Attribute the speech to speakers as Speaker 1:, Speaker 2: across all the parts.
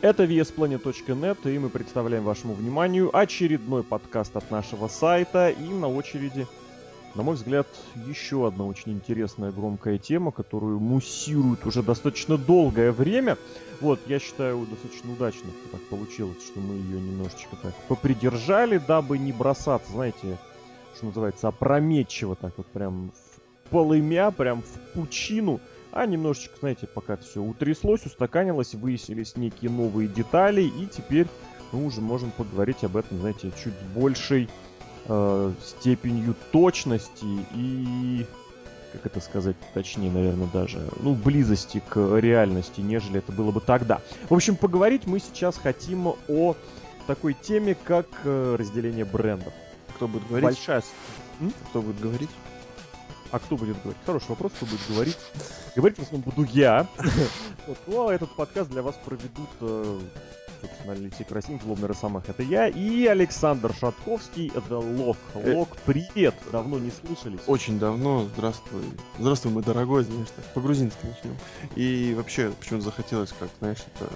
Speaker 1: Это VSPlanet.net, и мы представляем вашему вниманию очередной подкаст от нашего сайта. И на очереди, на мой взгляд, еще одна очень интересная громкая тема, которую муссируют уже достаточно долгое время. Вот, я считаю, достаточно удачно так получилось, что мы ее немножечко так попридержали, дабы не бросаться, знаете, что называется, опрометчиво так вот прям в полымя, прям в пучину а немножечко, знаете, пока все утряслось, устаканилось, выяснились некие новые детали, и теперь мы уже можем поговорить об этом, знаете, чуть большей э, степенью точности и, как это сказать точнее, наверное, даже, ну, близости к реальности, нежели это было бы тогда. В общем, поговорить мы сейчас хотим о такой теме, как э, разделение брендов.
Speaker 2: Кто будет говорить?
Speaker 1: Большая...
Speaker 2: М? Кто будет говорить?
Speaker 1: А кто будет говорить? Хороший вопрос, кто будет говорить. Говорить в основном буду я. Вот. Ну, а этот подкаст для вас проведут, э, собственно, Алексей Красин, Злобный Росомах, это я, и Александр Шатковский, это Лок. Лок, привет! Давно не слышались.
Speaker 2: Очень давно. Здравствуй. Здравствуй, мой дорогой, знаешь, так, по-грузински начнем. И вообще, почему-то захотелось, как, знаешь, это,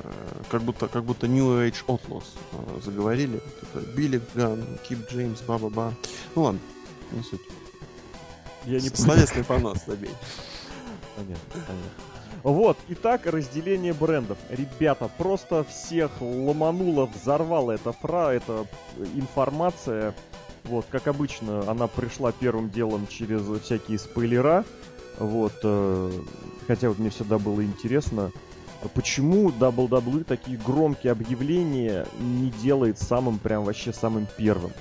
Speaker 2: как будто, как будто New Age Outlaws э, заговорили. Вот это Билли Ган, Кип Джеймс, ба-ба-ба. Ну ладно, не суть.
Speaker 1: Я не
Speaker 2: Словесный понос забей.
Speaker 1: Понятно, понятно. Вот, итак, разделение брендов. Ребята, просто всех ломануло, взорвала эта фра, эта э, информация. Вот, как обычно, она пришла первым делом через всякие спойлера. Вот, э, хотя вот мне всегда было интересно, почему WWE такие громкие объявления не делает самым прям вообще самым первым.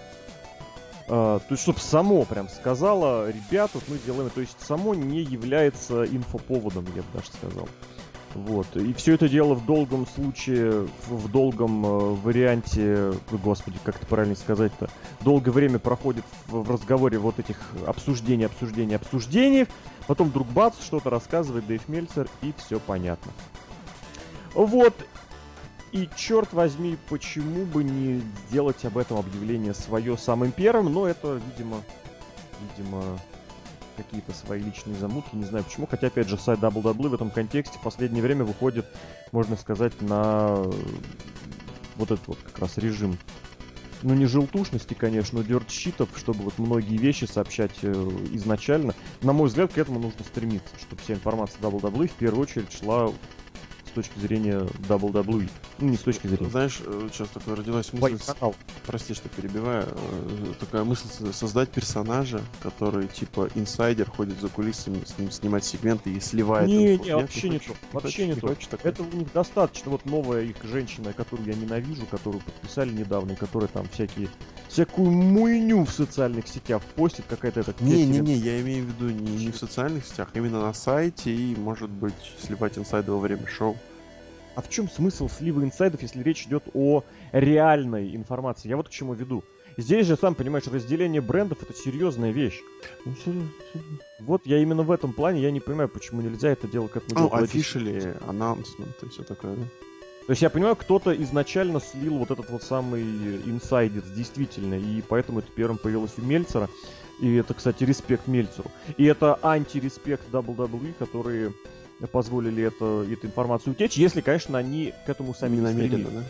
Speaker 1: А, то есть, чтобы само прям сказала, ребят, вот мы делаем, то есть само не является инфоповодом, я бы даже сказал. Вот. И все это дело в долгом случае, в, долгом э, варианте, господи, как это правильно сказать-то, долгое время проходит в, в разговоре вот этих обсуждений, обсуждений, обсуждений, потом вдруг бац, что-то рассказывает Дэйв Мельцер, и все понятно. Вот, и черт возьми, почему бы не сделать об этом объявление свое самым первым, но это, видимо, видимо, какие-то свои личные замутки, не знаю почему. Хотя, опять же, сайт WWE в этом контексте в последнее время выходит, можно сказать, на э, вот этот вот как раз режим. Ну, не желтушности, конечно, но дёрт-щитов, чтобы вот многие вещи сообщать э, изначально. На мой взгляд, к этому нужно стремиться, чтобы вся информация WWE в первую очередь шла с точки зрения WWE. Ну, не с точки зрения.
Speaker 2: Знаешь, э, сейчас такое родилась мысль,
Speaker 1: канал.
Speaker 2: прости, что перебиваю, э, такая мысль со- создать персонажа, который типа инсайдер, ходит за кулисами, с ним снимать сегменты и сливает
Speaker 1: Не,
Speaker 2: инфу.
Speaker 1: не,
Speaker 2: Нет,
Speaker 1: вообще не
Speaker 2: хочешь?
Speaker 1: то. Вообще не то.
Speaker 2: хочешь такое?
Speaker 1: Это у них достаточно. Вот новая их женщина, которую я ненавижу, которую подписали недавно, и которая там всякие всякую муйню в социальных сетях постит, какая-то эта
Speaker 2: Не-не-не, я имею в виду не, не в социальных сетях, а именно на сайте и, может быть, сливать инсайды во время шоу.
Speaker 1: А в чем смысл слива инсайдов, если речь идет о реальной информации? Я вот к чему веду. Здесь же, сам понимаешь, разделение брендов это серьезная вещь.
Speaker 2: Ну, серьезно, серьезно.
Speaker 1: Вот я именно в этом плане, я не понимаю, почему нельзя это делать как мы
Speaker 2: Ну,
Speaker 1: делали.
Speaker 2: афишили, анонсмент и все такое, да?
Speaker 1: То есть я понимаю, кто-то изначально слил вот этот вот самый инсайдер, действительно, и поэтому это первым появилось у Мельцера. И это, кстати, респект Мельцеру. И это антиреспект WWE, которые позволили это, эту информацию утечь, если, конечно, они к этому сами
Speaker 2: Не
Speaker 1: стремились.
Speaker 2: да?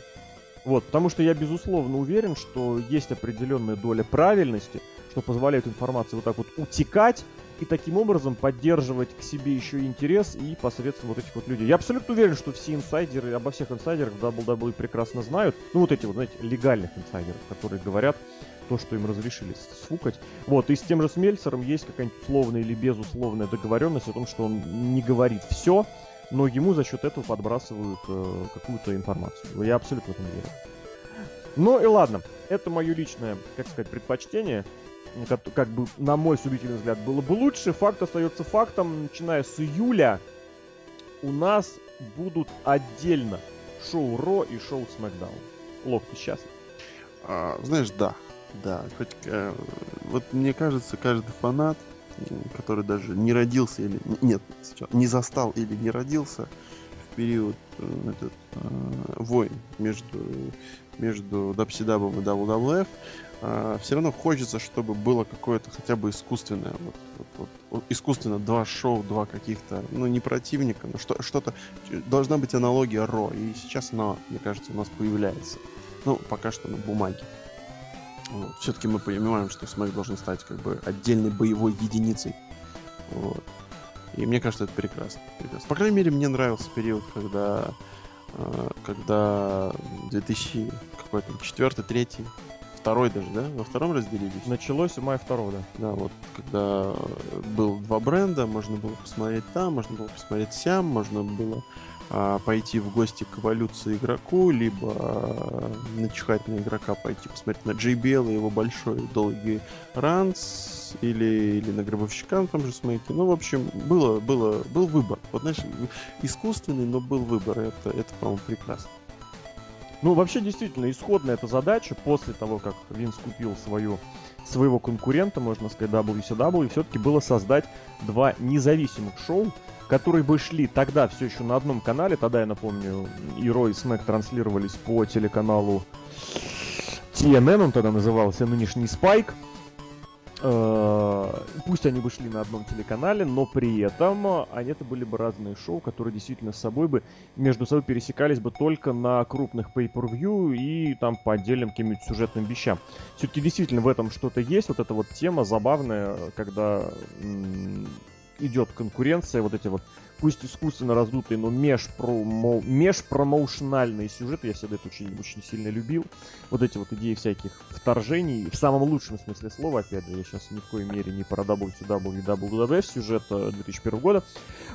Speaker 1: Вот, потому что я, безусловно, уверен, что есть определенная доля правильности, что позволяет информации вот так вот утекать и таким образом поддерживать к себе еще интерес и посредством вот этих вот людей. Я абсолютно уверен, что все инсайдеры, обо всех инсайдерах WWE прекрасно знают. Ну, вот эти вот, знаете, легальных инсайдеров, которые говорят то, что им разрешили сфукать. Вот, и с тем же с Мельцером есть какая-нибудь условная или безусловная договоренность о том, что он не говорит все, но ему за счет этого подбрасывают э, какую-то информацию. Я абсолютно в этом верю. Ну и ладно, это мое личное, как сказать, предпочтение. Как, как бы, на мой субъективный взгляд, было бы лучше. Факт остается фактом. Начиная с июля у нас будут отдельно шоу Ро и шоу Смакдаун. Лок, ты счастлив?
Speaker 2: А, знаешь, да. Да, хоть, э, вот мне кажется, каждый фанат, который даже не родился или... Нет, не застал или не родился в период э, этот, э, войн между, между Дабсидабом и WWF, все равно хочется, чтобы было какое-то хотя бы искусственное вот, вот, вот искусственно два шоу, два каких-то, ну не противника, но что, что-то, должна быть аналогия Ро, и сейчас она, мне кажется, у нас появляется. Ну, пока что на бумаге. Вот. Все-таки мы понимаем, что Смэк должен стать как бы отдельной боевой единицей. Вот. И мне кажется, это прекрасно. прекрасно. По крайней мере, мне нравился период, когда э, когда 2000 какой-то четвертый, третий, второй даже, да? Во втором разделились?
Speaker 1: Началось у мая второго, да.
Speaker 2: Да, вот когда был два бренда, можно было посмотреть там, можно было посмотреть сям, можно было пойти в гости к эволюции игроку, либо а, начихать на игрока, пойти посмотреть на JBL и его большой долгий ранс, или, или на гробовщика на том же смейке. Ну, в общем, было, было, был выбор. Вот, знаешь, искусственный, но был выбор. Это, это по-моему, прекрасно.
Speaker 1: Ну, вообще, действительно, исходная эта задача после того, как Винс купил свою, своего конкурента, можно сказать, WCW, все-таки было создать два независимых шоу, которые бы шли тогда все еще на одном канале. Тогда, я напомню, и Рой и Смэк транслировались по телеканалу TNN, он тогда назывался, нынешний Спайк. Э, пусть они вышли на одном телеканале, но при этом они это были бы разные шоу, которые действительно с собой бы между собой пересекались бы только на крупных pay-per-view и там по отдельным каким-нибудь сюжетным вещам. Все-таки действительно в этом что-то есть, вот эта вот тема забавная, когда идет конкуренция, вот эти вот, пусть искусственно раздутые, но межпромо... межпромоушенальные сюжеты, я всегда это очень, очень сильно любил. Вот эти вот идеи всяких вторжений, в самом лучшем смысле слова, опять же, я сейчас ни в коей мере не про WWF сюжет 2001 года,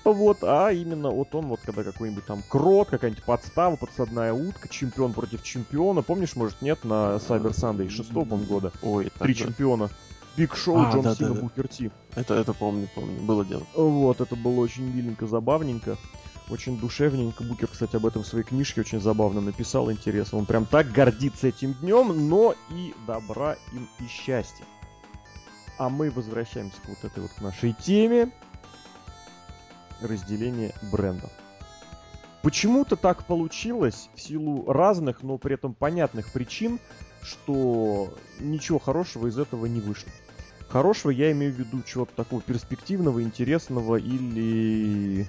Speaker 1: вот, а именно вот он, вот когда какой-нибудь там крот, какая-нибудь подстава, подсадная утка, чемпион против чемпиона, помнишь, может, нет, на Cyber Sunday 6 года? Ой, Три чемпиона. Биг Шоу, а, Джон да, Сина, да, Букер Ти.
Speaker 2: Это, это помню, помню, было дело.
Speaker 1: Вот, это было очень миленько, забавненько. Очень душевненько. Букер, кстати, об этом в своей книжке очень забавно написал, интересно. Он прям так гордится этим днем, но и добра им и счастья. А мы возвращаемся к вот этой вот нашей теме. Разделение брендов. Почему-то так получилось в силу разных, но при этом понятных причин, что ничего хорошего из этого не вышло. Хорошего я имею в виду чего-то такого перспективного, интересного или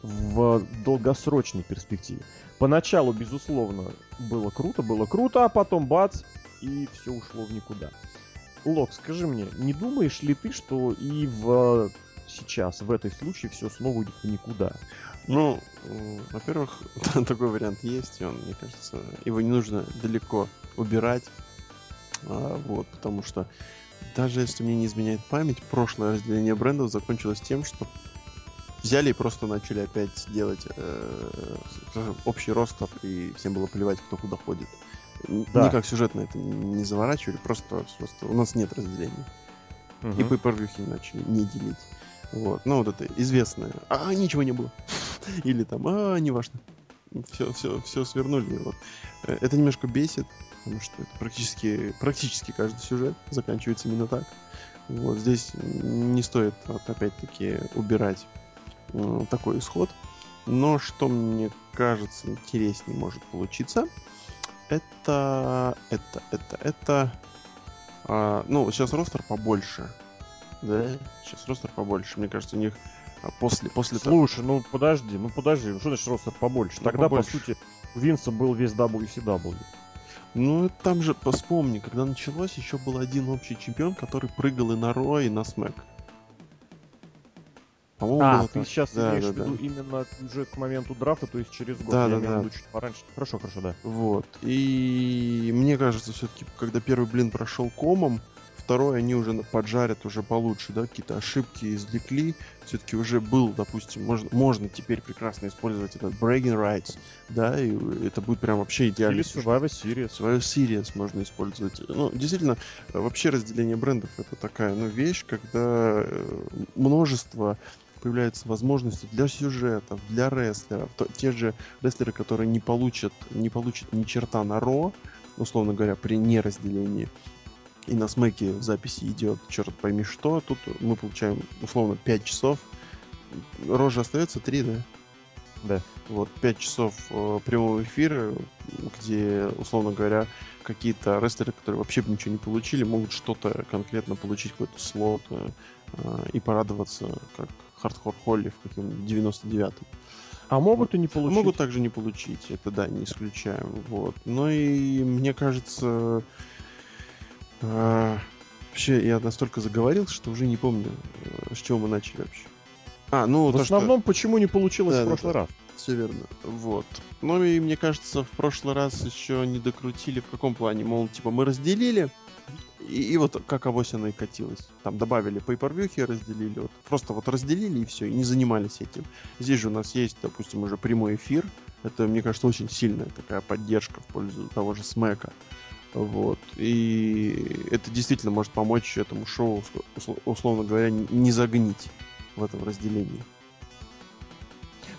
Speaker 1: в долгосрочной перспективе. Поначалу, безусловно, было круто, было круто, а потом бац, и все ушло в никуда. Лок, скажи мне, не думаешь ли ты, что и в сейчас, в этой случае, все снова уйдет в никуда?
Speaker 2: Ну, во-первых, такой вариант есть, и он, мне кажется, его не нужно далеко убирать, а, вот, потому что даже если мне не изменяет память, прошлое разделение брендов закончилось тем, что взяли и просто начали опять делать э, общий ростер, и всем было плевать, кто куда ходит. Да. Никак сюжетно это не заворачивали, просто, просто у нас нет разделения. Угу. И по первухи начали не делить. Вот. Ну, вот это известное. А, ничего не было. Или там, а, неважно. Все, все, все свернули. Вот. Э, это немножко бесит, потому что это практически, практически каждый сюжет заканчивается именно так. Вот здесь не стоит, вот, опять-таки, убирать э, такой исход. Но что мне кажется интереснее может получиться, это, это, это, это, а, ну, сейчас ростер побольше, да, сейчас ростер побольше, мне кажется, у них а, после, после
Speaker 1: Слушай, того... ну подожди, ну подожди, что значит ростер побольше? Ну, Тогда, побольше. по сути, у Винса был весь WCW.
Speaker 2: Ну, там же, вспомни, когда началось, еще был один общий чемпион, который прыгал и на Ро, и на Смэк.
Speaker 1: А, ты так. сейчас да, имеешь да, в виду да. именно уже к моменту драфта, то есть через год.
Speaker 2: Да, Я да, да.
Speaker 1: чуть пораньше. Хорошо, хорошо, да.
Speaker 2: Вот. И мне кажется, все-таки, когда первый блин прошел комом, второй они уже поджарят уже получше, да, какие-то ошибки извлекли, все-таки уже был, допустим, можно, можно теперь прекрасно использовать этот bragging rights, да, и это будет прям вообще идеально. Или
Speaker 1: Survivor Series.
Speaker 2: Survivor Series можно использовать. Ну, действительно, вообще разделение брендов это такая, ну, вещь, когда э, множество появляются возможности для сюжетов, для рестлеров. То, те же рестлеры, которые не получат, не получат ни черта на Ро, условно говоря, при неразделении, и на смеке в записи идет черт пойми что, тут мы получаем условно 5 часов. Рожа остается 3, да?
Speaker 1: Да.
Speaker 2: Вот 5 часов э, прямого эфира, где, условно говоря, какие-то рестлеры, которые вообще ничего не получили, могут что-то конкретно получить, какой-то слот, э, э, и порадоваться, как Хардкор Холли в каком 99-м.
Speaker 1: А могут и не получить.
Speaker 2: Могут также не получить, это да, не исключаем. Вот. Но и мне кажется, э, вообще я настолько заговорил, что уже не помню, э, с чего мы начали вообще.
Speaker 1: А, ну, в то, основном, что... почему не получилось да, в прошлый да, раз.
Speaker 2: Все верно. Вот. Ну и мне кажется, в прошлый раз еще не докрутили в каком плане, мол, типа мы разделили, и, и вот как авось она и катилась. Там добавили pay-per-view, разделили. Вот. Просто вот разделили и все, и не занимались этим. Здесь же у нас есть, допустим, уже прямой эфир. Это, мне кажется, очень сильная такая поддержка в пользу того же Смека. Вот. И это действительно может помочь этому шоу, условно говоря, не загнить в этом разделении.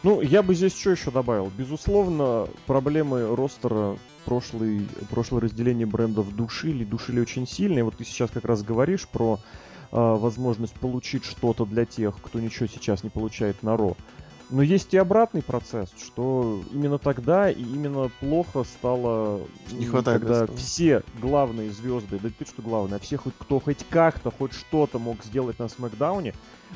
Speaker 1: Ну, я бы здесь что еще добавил? Безусловно, проблемы ростера прошлый, прошлое разделение брендов душили, душили очень сильно. И вот ты сейчас как раз говоришь про э, возможность получить что-то для тех, кто ничего сейчас не получает на Ро. Но есть и обратный процесс, что именно тогда и именно плохо стало,
Speaker 2: не хватает
Speaker 1: когда этого. все главные звезды, да ты что главное, а все, хоть кто хоть как-то, хоть что-то мог сделать на Смакдауне,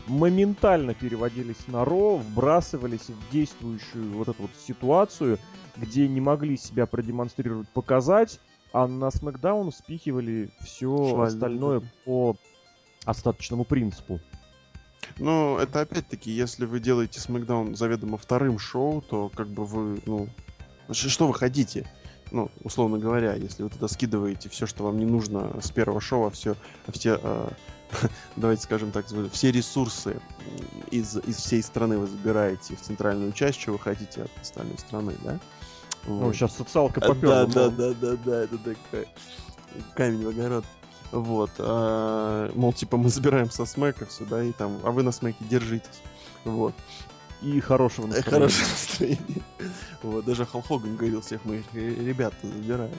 Speaker 1: моментально переводились на Ро, вбрасывались в действующую вот эту вот ситуацию, где не могли себя продемонстрировать, показать, а на Смакдаун спихивали все Шваль, остальное по остаточному принципу.
Speaker 2: Ну, это опять-таки, если вы делаете Смакдаун заведомо вторым шоу, то как бы вы, ну, что вы хотите? Ну, условно говоря, если вы туда скидываете все, что вам не нужно с первого шоу, а все, а все э, давайте скажем так, все ресурсы из, из всей страны вы забираете в центральную часть, что вы хотите от остальной страны, да?
Speaker 1: Вот. Ну, сейчас социалка поперла.
Speaker 2: Да, да, да, да, да, это такой камень в огород. Вот. А, мол, типа, мы забираем со смека все, да, и там, а вы на смеке держитесь. Вот.
Speaker 1: И хорошего
Speaker 2: настроения. Хорошего настроения. Вот, даже Халхоган говорил всех моих ребят забирают.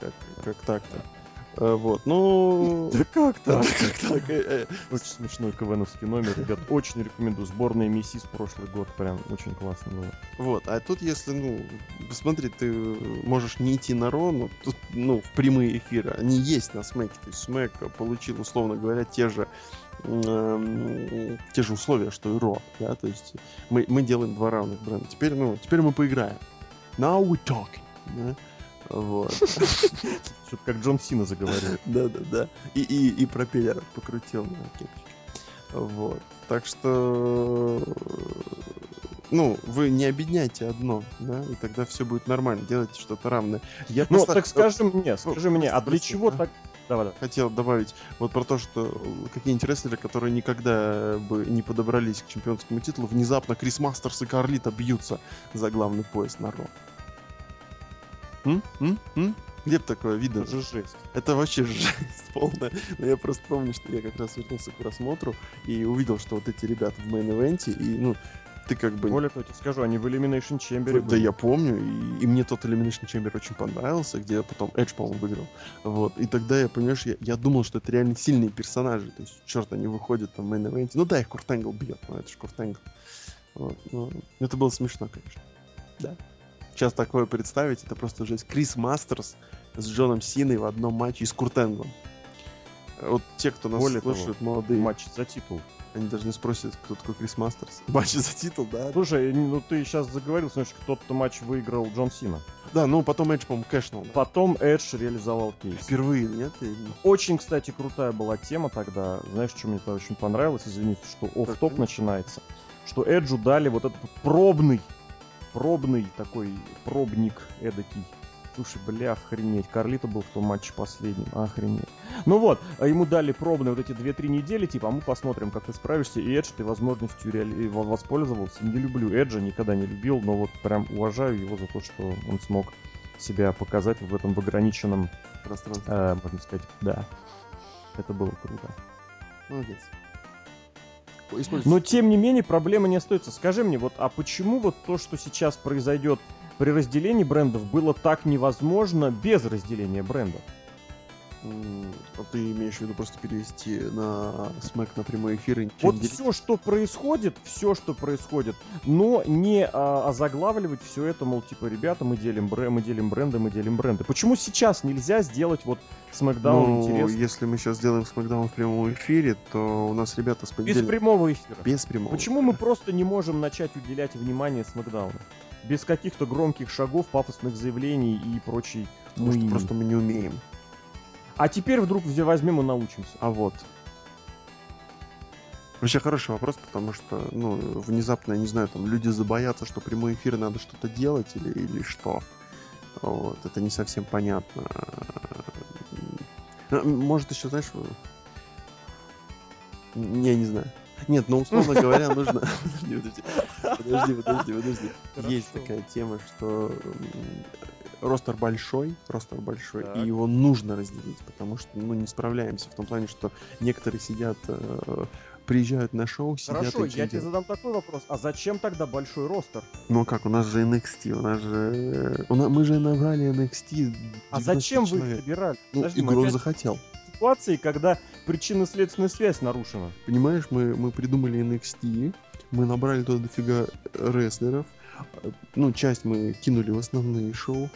Speaker 2: Как, как так-то. Э, вот, ну...
Speaker 1: Да как так? Как так? Э, э. Очень смешной КВНовский номер, ребят. Очень рекомендую. Сборная МИСИС прошлый год прям очень классно было.
Speaker 2: Вот, а тут если, ну, посмотри, ты можешь не идти на Ро, но тут, ну, в прямые эфиры, они есть на Смеке. То есть Смек получил, условно говоря, те же эм, те же условия, что и Ро, да, то есть мы, мы делаем два равных бренда. Теперь, ну, теперь мы поиграем. Now we're talking, да? Вот.
Speaker 1: Что-то как Джон Сина заговорил.
Speaker 2: Да-да-да. И, и, и пропеллер покрутил на кепочке. Вот. Так что ну, вы не объединяйте одно, да, и тогда все будет нормально, делайте что-то равное.
Speaker 1: Я ну, просто... так скажи мне, скажи мне, а для чего так...
Speaker 2: Давай, давай. Хотел добавить вот про то, что какие-нибудь рестлеры, которые никогда бы не подобрались к чемпионскому титулу, внезапно Крис Мастерс и Карлита бьются за главный пояс на Ро. М? М? М? Где бы такое видно?
Speaker 1: Это же жесть.
Speaker 2: Это вообще жесть полная. Но я просто помню, что я как раз вернулся к просмотру и увидел, что вот эти ребята в main event е, и, ну, ты как бы...
Speaker 1: Более того, я тебе скажу, они в Elimination Chamber
Speaker 2: Да, я помню, и, и мне тот Elimination Chamber очень понравился, где потом Эдж, по-моему, выиграл. Вот, и тогда я, понимаешь, я, я думал, что это реально сильные персонажи, то есть, черт, они выходят там в main event е. Ну да, их Курт Энгл бьет, но это же Курт Энгл. Вот, ну, это было смешно, конечно. Да сейчас такое представить, это просто жесть. Крис Мастерс с Джоном Синой в одном матче и с Куртенгом. Вот те, кто нас Более слушают, того, молодые.
Speaker 1: Матч за титул.
Speaker 2: Они даже не спросят, кто такой Крис Мастерс. Матч за титул, да?
Speaker 1: Слушай, ну ты сейчас заговорил, значит, кто-то матч выиграл Джон Сина.
Speaker 2: Да, ну потом Эдж, по-моему, кэшнул. Да?
Speaker 1: Потом Эдж реализовал кейс.
Speaker 2: Впервые, нет?
Speaker 1: Очень, кстати, крутая была тема тогда. Знаешь, что мне тогда очень понравилось? Извините, что оф-топ начинается. Что Эджу дали вот этот пробный пробный такой пробник эдакий. Слушай, бля, охренеть. Карлито был в том матче последним. Охренеть. Ну вот, а ему дали пробные вот эти 2-3 недели, типа, а мы посмотрим, как ты справишься. И Эдж ты возможностью реали... воспользовался. Не люблю Эджа, никогда не любил, но вот прям уважаю его за то, что он смог себя показать в этом в ограниченном пространстве. Э, можно сказать, да. Это было круто.
Speaker 2: Молодец.
Speaker 1: Но тем не менее проблема не остается. Скажи мне, вот, а почему вот то, что сейчас произойдет при разделении брендов, было так невозможно без разделения брендов?
Speaker 2: А Ты имеешь в виду просто перевести на смэк на прямой эфир и
Speaker 1: Вот
Speaker 2: не делиться?
Speaker 1: все, что происходит, все, что происходит, но не а, озаглавливать все это, мол, типа, ребята, мы делим, брэ- мы делим бренды, мы делим бренды. Почему сейчас нельзя сделать вот Смакдаун
Speaker 2: Ну,
Speaker 1: интересно?
Speaker 2: если мы сейчас сделаем смэкдаун в прямом эфире, то у нас ребята с
Speaker 1: Без
Speaker 2: понедельника...
Speaker 1: прямого эфира.
Speaker 2: Без прямого.
Speaker 1: Почему мы просто не можем начать уделять внимание Смакдауну? Без каких-то громких шагов, пафосных заявлений и прочей муйни.
Speaker 2: просто мы не умеем.
Speaker 1: А теперь вдруг возьмем и научимся.
Speaker 2: А вот. Вообще хороший вопрос, потому что, ну, внезапно, я не знаю, там люди забоятся, что прямой эфир надо что-то делать или, или что. Вот, это не совсем понятно. Ну, Может, еще, знаешь, э, я не знаю. Нет, ну, условно говоря, нужно... Подожди, подожди, подожди, подожди. Есть такая тема, что ростер большой, ростер большой,
Speaker 1: Так.
Speaker 2: и его нужно разделить, потому что, ну, не справляемся в том плане, что некоторые сидят, э, приезжают на шоу, сидят
Speaker 1: Хорошо,
Speaker 2: и
Speaker 1: я тебе задам такой вопрос. А зачем тогда большой ростер?
Speaker 2: Ну а как, у нас же NXT, у нас же... у на- мы же набрали NXT
Speaker 1: А
Speaker 2: 90
Speaker 1: зачем вы их
Speaker 2: человек.
Speaker 1: собирали?
Speaker 2: Ну,
Speaker 1: Подожди,
Speaker 2: игрок
Speaker 1: опять
Speaker 2: захотел.
Speaker 1: ситуации, когда причинно-следственная связь нарушена.
Speaker 2: Понимаешь, мы, мы придумали NXT, мы набрали туда дофига рестлеров, э, ну, часть мы кинули в основные шоу,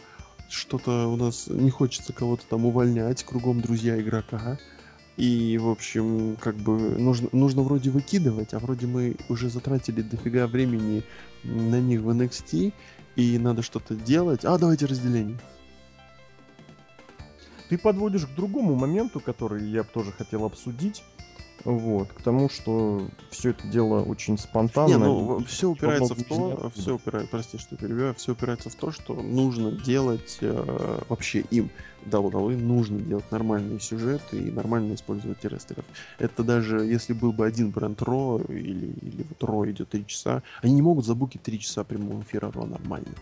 Speaker 2: что-то у нас не хочется кого-то там увольнять, кругом друзья игрока. И, в общем, как бы нужно, нужно вроде выкидывать, а вроде мы уже затратили дофига времени на них в NXT, и надо что-то делать. А, давайте разделение.
Speaker 1: Ты подводишь к другому моменту, который я тоже хотел обсудить. Вот, к тому, что все это дело очень спонтанно.
Speaker 2: Не, ну все упирается в то, все упирается, прости, что перебиваю, все упирается в то, что нужно делать э, вообще им WWE нужно делать нормальные сюжеты и нормально использовать рестлеров. Это даже если был бы один бренд Ро или, или вот Ро идет 3 часа, они не могут забукить 3 часа прямого эфира Ро нормально.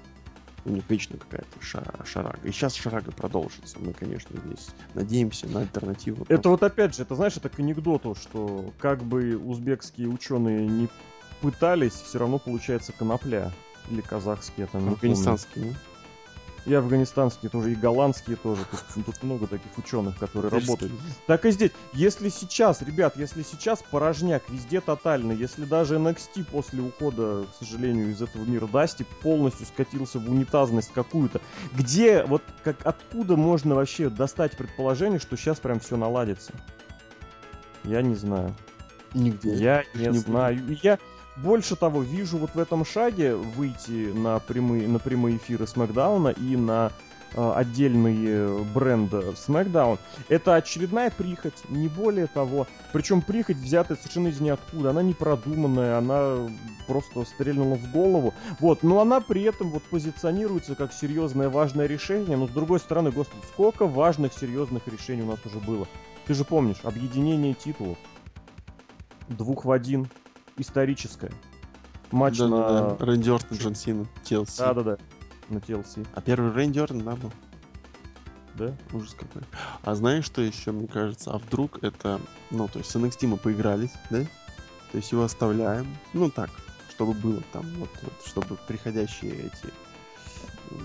Speaker 2: У них вечно какая-то ша- шарага. И сейчас шарага продолжится. Мы, конечно, здесь надеемся на альтернативу.
Speaker 1: Это вот опять же, это знаешь, это к анекдоту, что как бы узбекские ученые не пытались, все равно получается конопля. Или казахские там.
Speaker 2: ну?
Speaker 1: И афганистанские тоже, и голландские тоже. Тут, тут много таких ученых, которые
Speaker 2: Тельский.
Speaker 1: работают. Так и здесь. Если сейчас, ребят, если сейчас порожняк везде тотальный, если даже NXT после ухода, к сожалению, из этого мира Дасти полностью скатился в унитазность какую-то, где, вот как, откуда можно вообще достать предположение, что сейчас прям все наладится? Я не знаю.
Speaker 2: Нигде.
Speaker 1: Я не,
Speaker 2: не
Speaker 1: знаю. И я больше того вижу вот в этом шаге выйти на прямые, на прямые эфиры Смакдауна и на э, отдельные бренды SmackDown. Это очередная прихоть, не более того. Причем прихоть взятая совершенно из ниоткуда. Она не продуманная, она просто стрельнула в голову. Вот, но она при этом вот позиционируется как серьезное важное решение. Но с другой стороны, господи, сколько важных серьезных решений у нас уже было. Ты же помнишь, объединение титулов. Двух в один. Историческое. Матч на...
Speaker 2: Да-да-да. Рэнди Ортон, Джон Сина, TLC.
Speaker 1: Да-да-да. На TLC.
Speaker 2: А первый Рэнди Ортон, да, был?
Speaker 1: Да?
Speaker 2: Ужас какой. А знаешь, что еще, мне кажется? А вдруг это... Ну, то есть с NXT мы поигрались, да? То есть его оставляем. Ну, так, чтобы было там, вот, вот чтобы приходящие эти м,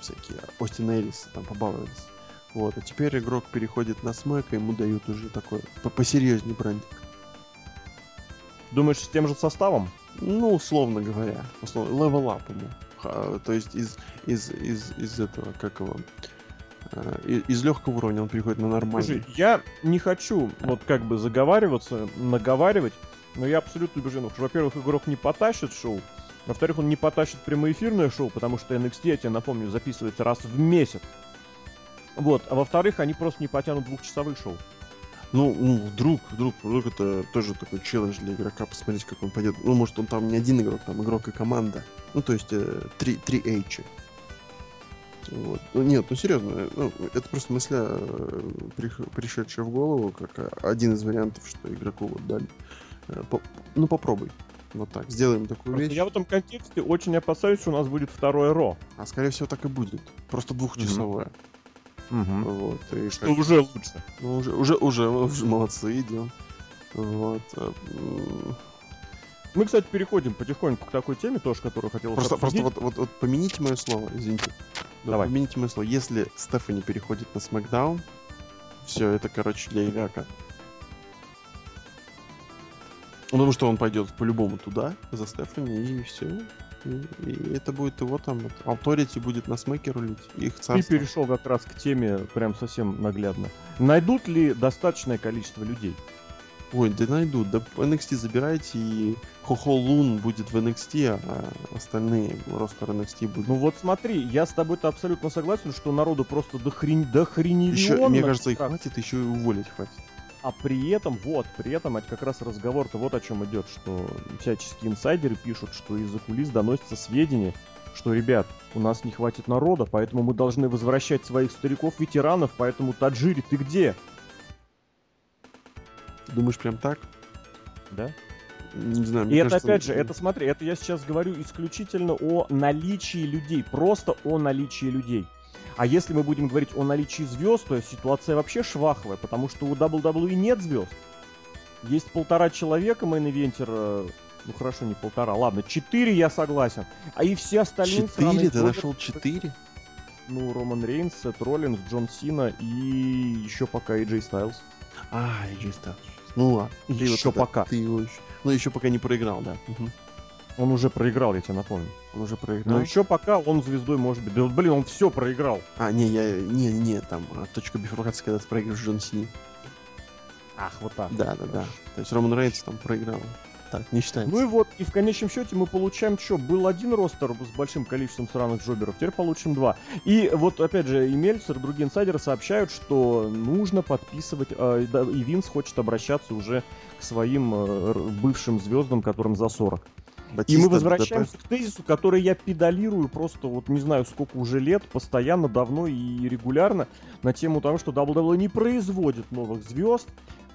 Speaker 2: всякие Остин Эллис там побаловались. Вот, а теперь игрок переходит на смэк, и ему дают уже такой по- посерьезнее брендик.
Speaker 1: Думаешь, с тем же составом?
Speaker 2: Ну, условно говоря. Условно, level up ему. То есть из, из, из, из этого, как его, э, из легкого уровня он переходит на нормальный.
Speaker 1: Слушай, я не хочу вот как бы заговариваться, наговаривать, но я абсолютно убежден, что, во-первых, игрок не потащит шоу, во-вторых, он не потащит прямоэфирное шоу, потому что NXT, я тебе напомню, записывается раз в месяц. Вот, а во-вторых, они просто не потянут двухчасовых шоу.
Speaker 2: Ну, ну, вдруг, вдруг, вдруг это тоже такой челлендж для игрока, посмотреть, как он пойдет. Ну, может, он там не один игрок, там игрок и команда. Ну, то есть, э, три, три H. Вот. Ну, нет, ну серьезно, э, ну, это просто мысля, э, прих- пришедшая в голову, как э, один из вариантов, что игроку вот дали. По- ну, попробуй. Вот так, сделаем такую
Speaker 1: Просто
Speaker 2: вещь.
Speaker 1: я в этом контексте очень опасаюсь, что у нас будет второе Ро.
Speaker 2: А скорее всего так и будет. Просто двухчасовое. Вот. И
Speaker 1: Что
Speaker 2: как-
Speaker 1: уже лучше.
Speaker 2: Ну, уже, уже, уже, уже молодцы, идем. Вот. э,
Speaker 1: Мы, кстати, переходим потихоньку к такой теме тоже, которую хотел
Speaker 2: Просто, просто вот, вот, вот помените мое слово, извините. Да,
Speaker 1: Давай.
Speaker 2: Помените мое слово. Если Стефани переходит на Смакдаун, Все, это, короче, для игрока. Ну, Потому что он пойдет по-любому туда, за Стефани, и все. И, и это будет его там, Authority будет на смеке рулить, их царство.
Speaker 1: перешел как раз к теме прям совсем наглядно. Найдут ли достаточное количество людей?
Speaker 2: Ой, да найдут, да NXT забирайте, и Хохо Лун будет в NXT, а остальные ростер NXT будут.
Speaker 1: Ну вот смотри, я с тобой-то абсолютно согласен, что народу просто дохрень, дохрениллион.
Speaker 2: еще, мне кажется, их
Speaker 1: контракт.
Speaker 2: хватит, еще и уволить хватит.
Speaker 1: А при этом, вот, при этом это как раз разговор-то вот о чем идет, что всяческие инсайдеры пишут, что из-за кулис доносятся сведения, что, ребят, у нас не хватит народа, поэтому мы должны возвращать своих стариков-ветеранов, поэтому Таджири, ты где?
Speaker 2: Думаешь, прям так?
Speaker 1: Да?
Speaker 2: Не знаю,
Speaker 1: И это
Speaker 2: кажется,
Speaker 1: опять же, это смотри, это я сейчас говорю исключительно о наличии людей, просто о наличии людей. А если мы будем говорить о наличии звезд, то ситуация вообще шваховая, потому что у WWE нет звезд. Есть полтора человека main eventer а, ну хорошо, не полтора, ладно, четыре я согласен. А и все остальные
Speaker 2: Четыре? Ты нашел четыре?
Speaker 1: Ну, Роман Рейнс, Сет Роллинс, Джон Сина и еще пока Эй Джей Стайлз.
Speaker 2: А, AJ Styles. Ну ладно. Вот
Speaker 1: Еще
Speaker 2: это-
Speaker 1: пока.
Speaker 2: Ты его еще... Ну, еще пока не проиграл, да. Мгм.
Speaker 1: Он уже проиграл, я тебе напомню.
Speaker 2: Он уже
Speaker 1: Но
Speaker 2: проиграл.
Speaker 1: еще пока он звездой может быть. Да вот, блин, он все проиграл.
Speaker 2: А, не, я... Не, не, там, а, точка бифуркации, когда ты проиграешь Джон Сини.
Speaker 1: Ах, вот так.
Speaker 2: Да, да, да. То есть Роман Рейнс там проиграл. Так, не считается.
Speaker 1: Ну и вот, и в конечном счете мы получаем что? Был один ростер с большим количеством сраных джоберов, теперь получим два. И вот, опять же, и Мельцер, и другие инсайдеры сообщают, что нужно подписывать, э, да, и Винс хочет обращаться уже к своим э, бывшим звездам, которым за 40. И
Speaker 2: Батиста,
Speaker 1: мы
Speaker 2: ДДП.
Speaker 1: возвращаемся к тезису, который я педалирую просто вот не знаю сколько уже лет, постоянно, давно и регулярно на тему того, что WWE не производит новых звезд,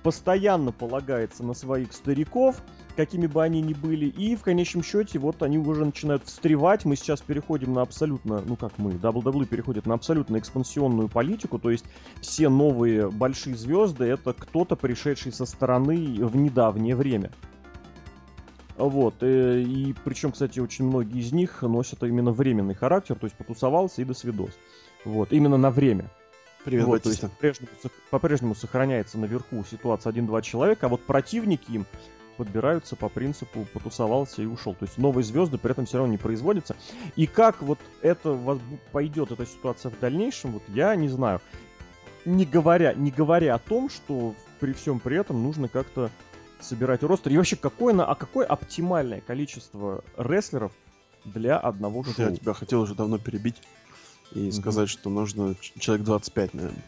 Speaker 1: постоянно полагается на своих стариков, какими бы они ни были, и в конечном счете вот они уже начинают встревать. Мы сейчас переходим на абсолютно, ну как мы, WWE переходит на абсолютно экспансионную политику, то есть все новые большие звезды это кто-то пришедший со стороны в недавнее время. Вот, э, и причем, кстати, очень многие из них носят именно временный характер, то есть потусовался и до свидос. Вот, именно на время.
Speaker 2: Привет,
Speaker 1: Вот, то есть по-прежнему, по-прежнему сохраняется наверху ситуация 1-2 человека, а вот противники им подбираются по принципу потусовался и ушел. То есть новые звезды при этом все равно не производятся. И как вот это воз- пойдет эта ситуация в дальнейшем, вот я не знаю. Не говоря, не говоря о том, что при всем при этом нужно как-то собирать ростер. И вообще, какое, на, а какое оптимальное количество рестлеров для одного шоу?
Speaker 2: я тебя хотел уже давно перебить и
Speaker 1: Мгм.
Speaker 2: сказать, что нужно человек 25, наверное.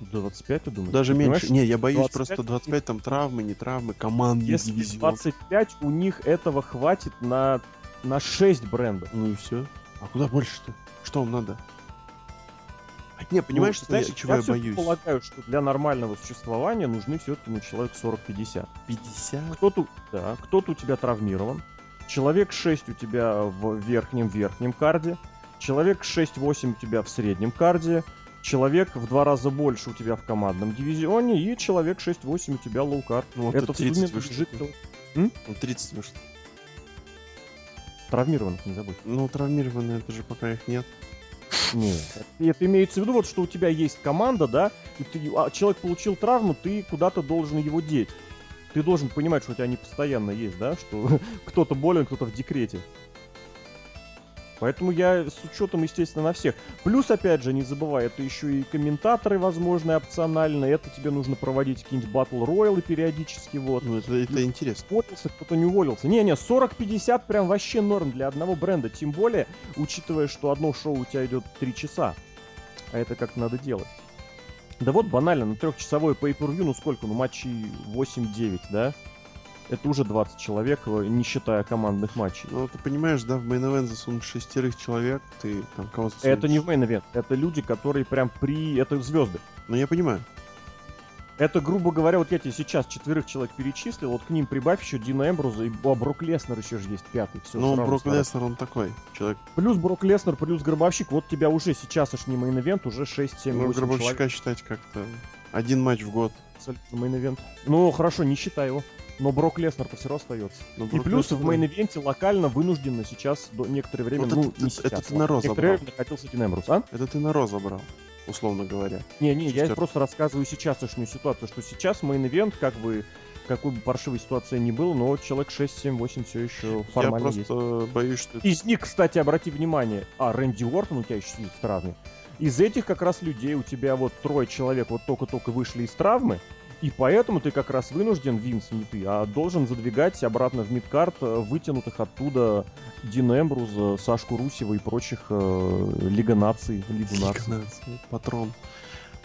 Speaker 1: 25, ты думаешь?
Speaker 2: Даже
Speaker 1: Ты
Speaker 2: меньше.
Speaker 1: понимаешь,
Speaker 2: Не, я боюсь
Speaker 1: 25
Speaker 2: просто 25 там травмы, не травмы, командный
Speaker 1: Если
Speaker 2: дивизион.
Speaker 1: 25, у них этого хватит на, на 6 брендов.
Speaker 2: Ну и все. А куда больше-то? Что вам надо? Не, понимаешь,
Speaker 1: Ну,
Speaker 2: что я-
Speaker 1: знаешь,
Speaker 2: чего я,
Speaker 1: всё-таки
Speaker 2: боюсь?
Speaker 1: полагаю, что для нормального существования нужны все-таки ну, человек 40-50.
Speaker 2: 50?
Speaker 1: Кто-то, да, кто-то у тебя травмирован, человек 6 у тебя в верхнем-верхнем card е, человек 6-8 у тебя в среднем card е, человек в два раза больше у тебя в командном дивизионе и человек 6-8 у тебя low card.
Speaker 2: Ну, вот
Speaker 1: Это
Speaker 2: тут
Speaker 1: в сумме
Speaker 2: 30 вышло. Ну, 30 вышло.
Speaker 1: травмированных, не забудь.
Speaker 2: Ну, травмированные, это же пока их нет.
Speaker 1: Нет. Это имеется в виду, вот, что у тебя есть команда, да, и ты, а, человек получил травму, ты куда-то должен его деть. Ты должен понимать, что у тебя не постоянно есть, да, что кто-то болен, кто-то в декрете. Поэтому я с учетом, естественно, на всех. Плюс, опять же, не забывай, это еще и комментаторы, возможно, опционально. Это тебе нужно проводить какие-нибудь батл роялы периодически, вот.
Speaker 2: Ну, это, это интересно.
Speaker 1: Уволился, кто-то не уволился. Не-не, 40-50 прям вообще норм для одного бренда. Тем более, учитывая, что одно шоу у тебя идет 3 часа. А это как надо делать. Да вот банально, на трехчасовой pay-per-view, ну сколько, ну матчей 8-9, да? Это уже 20 человек, э, не считая командных матчей.
Speaker 2: Ну, ты понимаешь, да, в main event засунуть шестерых человек, ты там кого засунешь?
Speaker 1: Это не в main event, это люди, которые прям при... Это звезды.
Speaker 2: Ну, я понимаю.
Speaker 1: Это, грубо говоря, вот я тебе сейчас четверых человек перечислил, вот к ним прибавь еще Дина Эмбруза, и а, Брок Леснер еще же есть пятый. Все,
Speaker 2: Ну, Брок Леснер, он такой. Человек.
Speaker 1: Плюс Брок Леснер, плюс Гробовщик. Вот тебя уже сейчас аж не main event, уже 6, 7,
Speaker 2: Ну,
Speaker 1: 8
Speaker 2: Гробовщика
Speaker 1: человек.
Speaker 2: считать как-то один матч в год.
Speaker 1: Абсолютно main event. Ну, хорошо, не считай его. Но Брок Леснер-то все равно остается.
Speaker 2: Но
Speaker 1: И
Speaker 2: Брок
Speaker 1: плюс
Speaker 2: Леснер,
Speaker 1: в main event е локально вынужденно сейчас до некоторое время,
Speaker 2: Вот
Speaker 1: ну,
Speaker 2: это-
Speaker 1: не сейчас,
Speaker 2: это ты на Raw за
Speaker 1: некоторое
Speaker 2: брал.
Speaker 1: время находился Дин Эмбрус, а?
Speaker 2: Это ты на Raw забрал. условно говоря.
Speaker 1: Не-не, я просто рассказываю сейчасшнюю ситуацию, что сейчас main event, как бы, какой бы паршивой ситуации ни было, но человек 6, 7, 8 все еще
Speaker 2: Я
Speaker 1: формально
Speaker 2: просто
Speaker 1: есть.
Speaker 2: боюсь, что...
Speaker 1: Из них, кстати, обрати внимание, а, Рэнди Ортон у тебя еще сидит в травме. Из этих как раз людей у тебя вот трое человек вот только-только вышли из травмы, и поэтому ты как раз вынужден, Винс, не ты, а должен задвигать обратно в мидкарт э, вытянутых оттуда Дин Эмбруза, Сашку Русева и прочих э, Лига наций, Лигу наций.
Speaker 2: Патрон.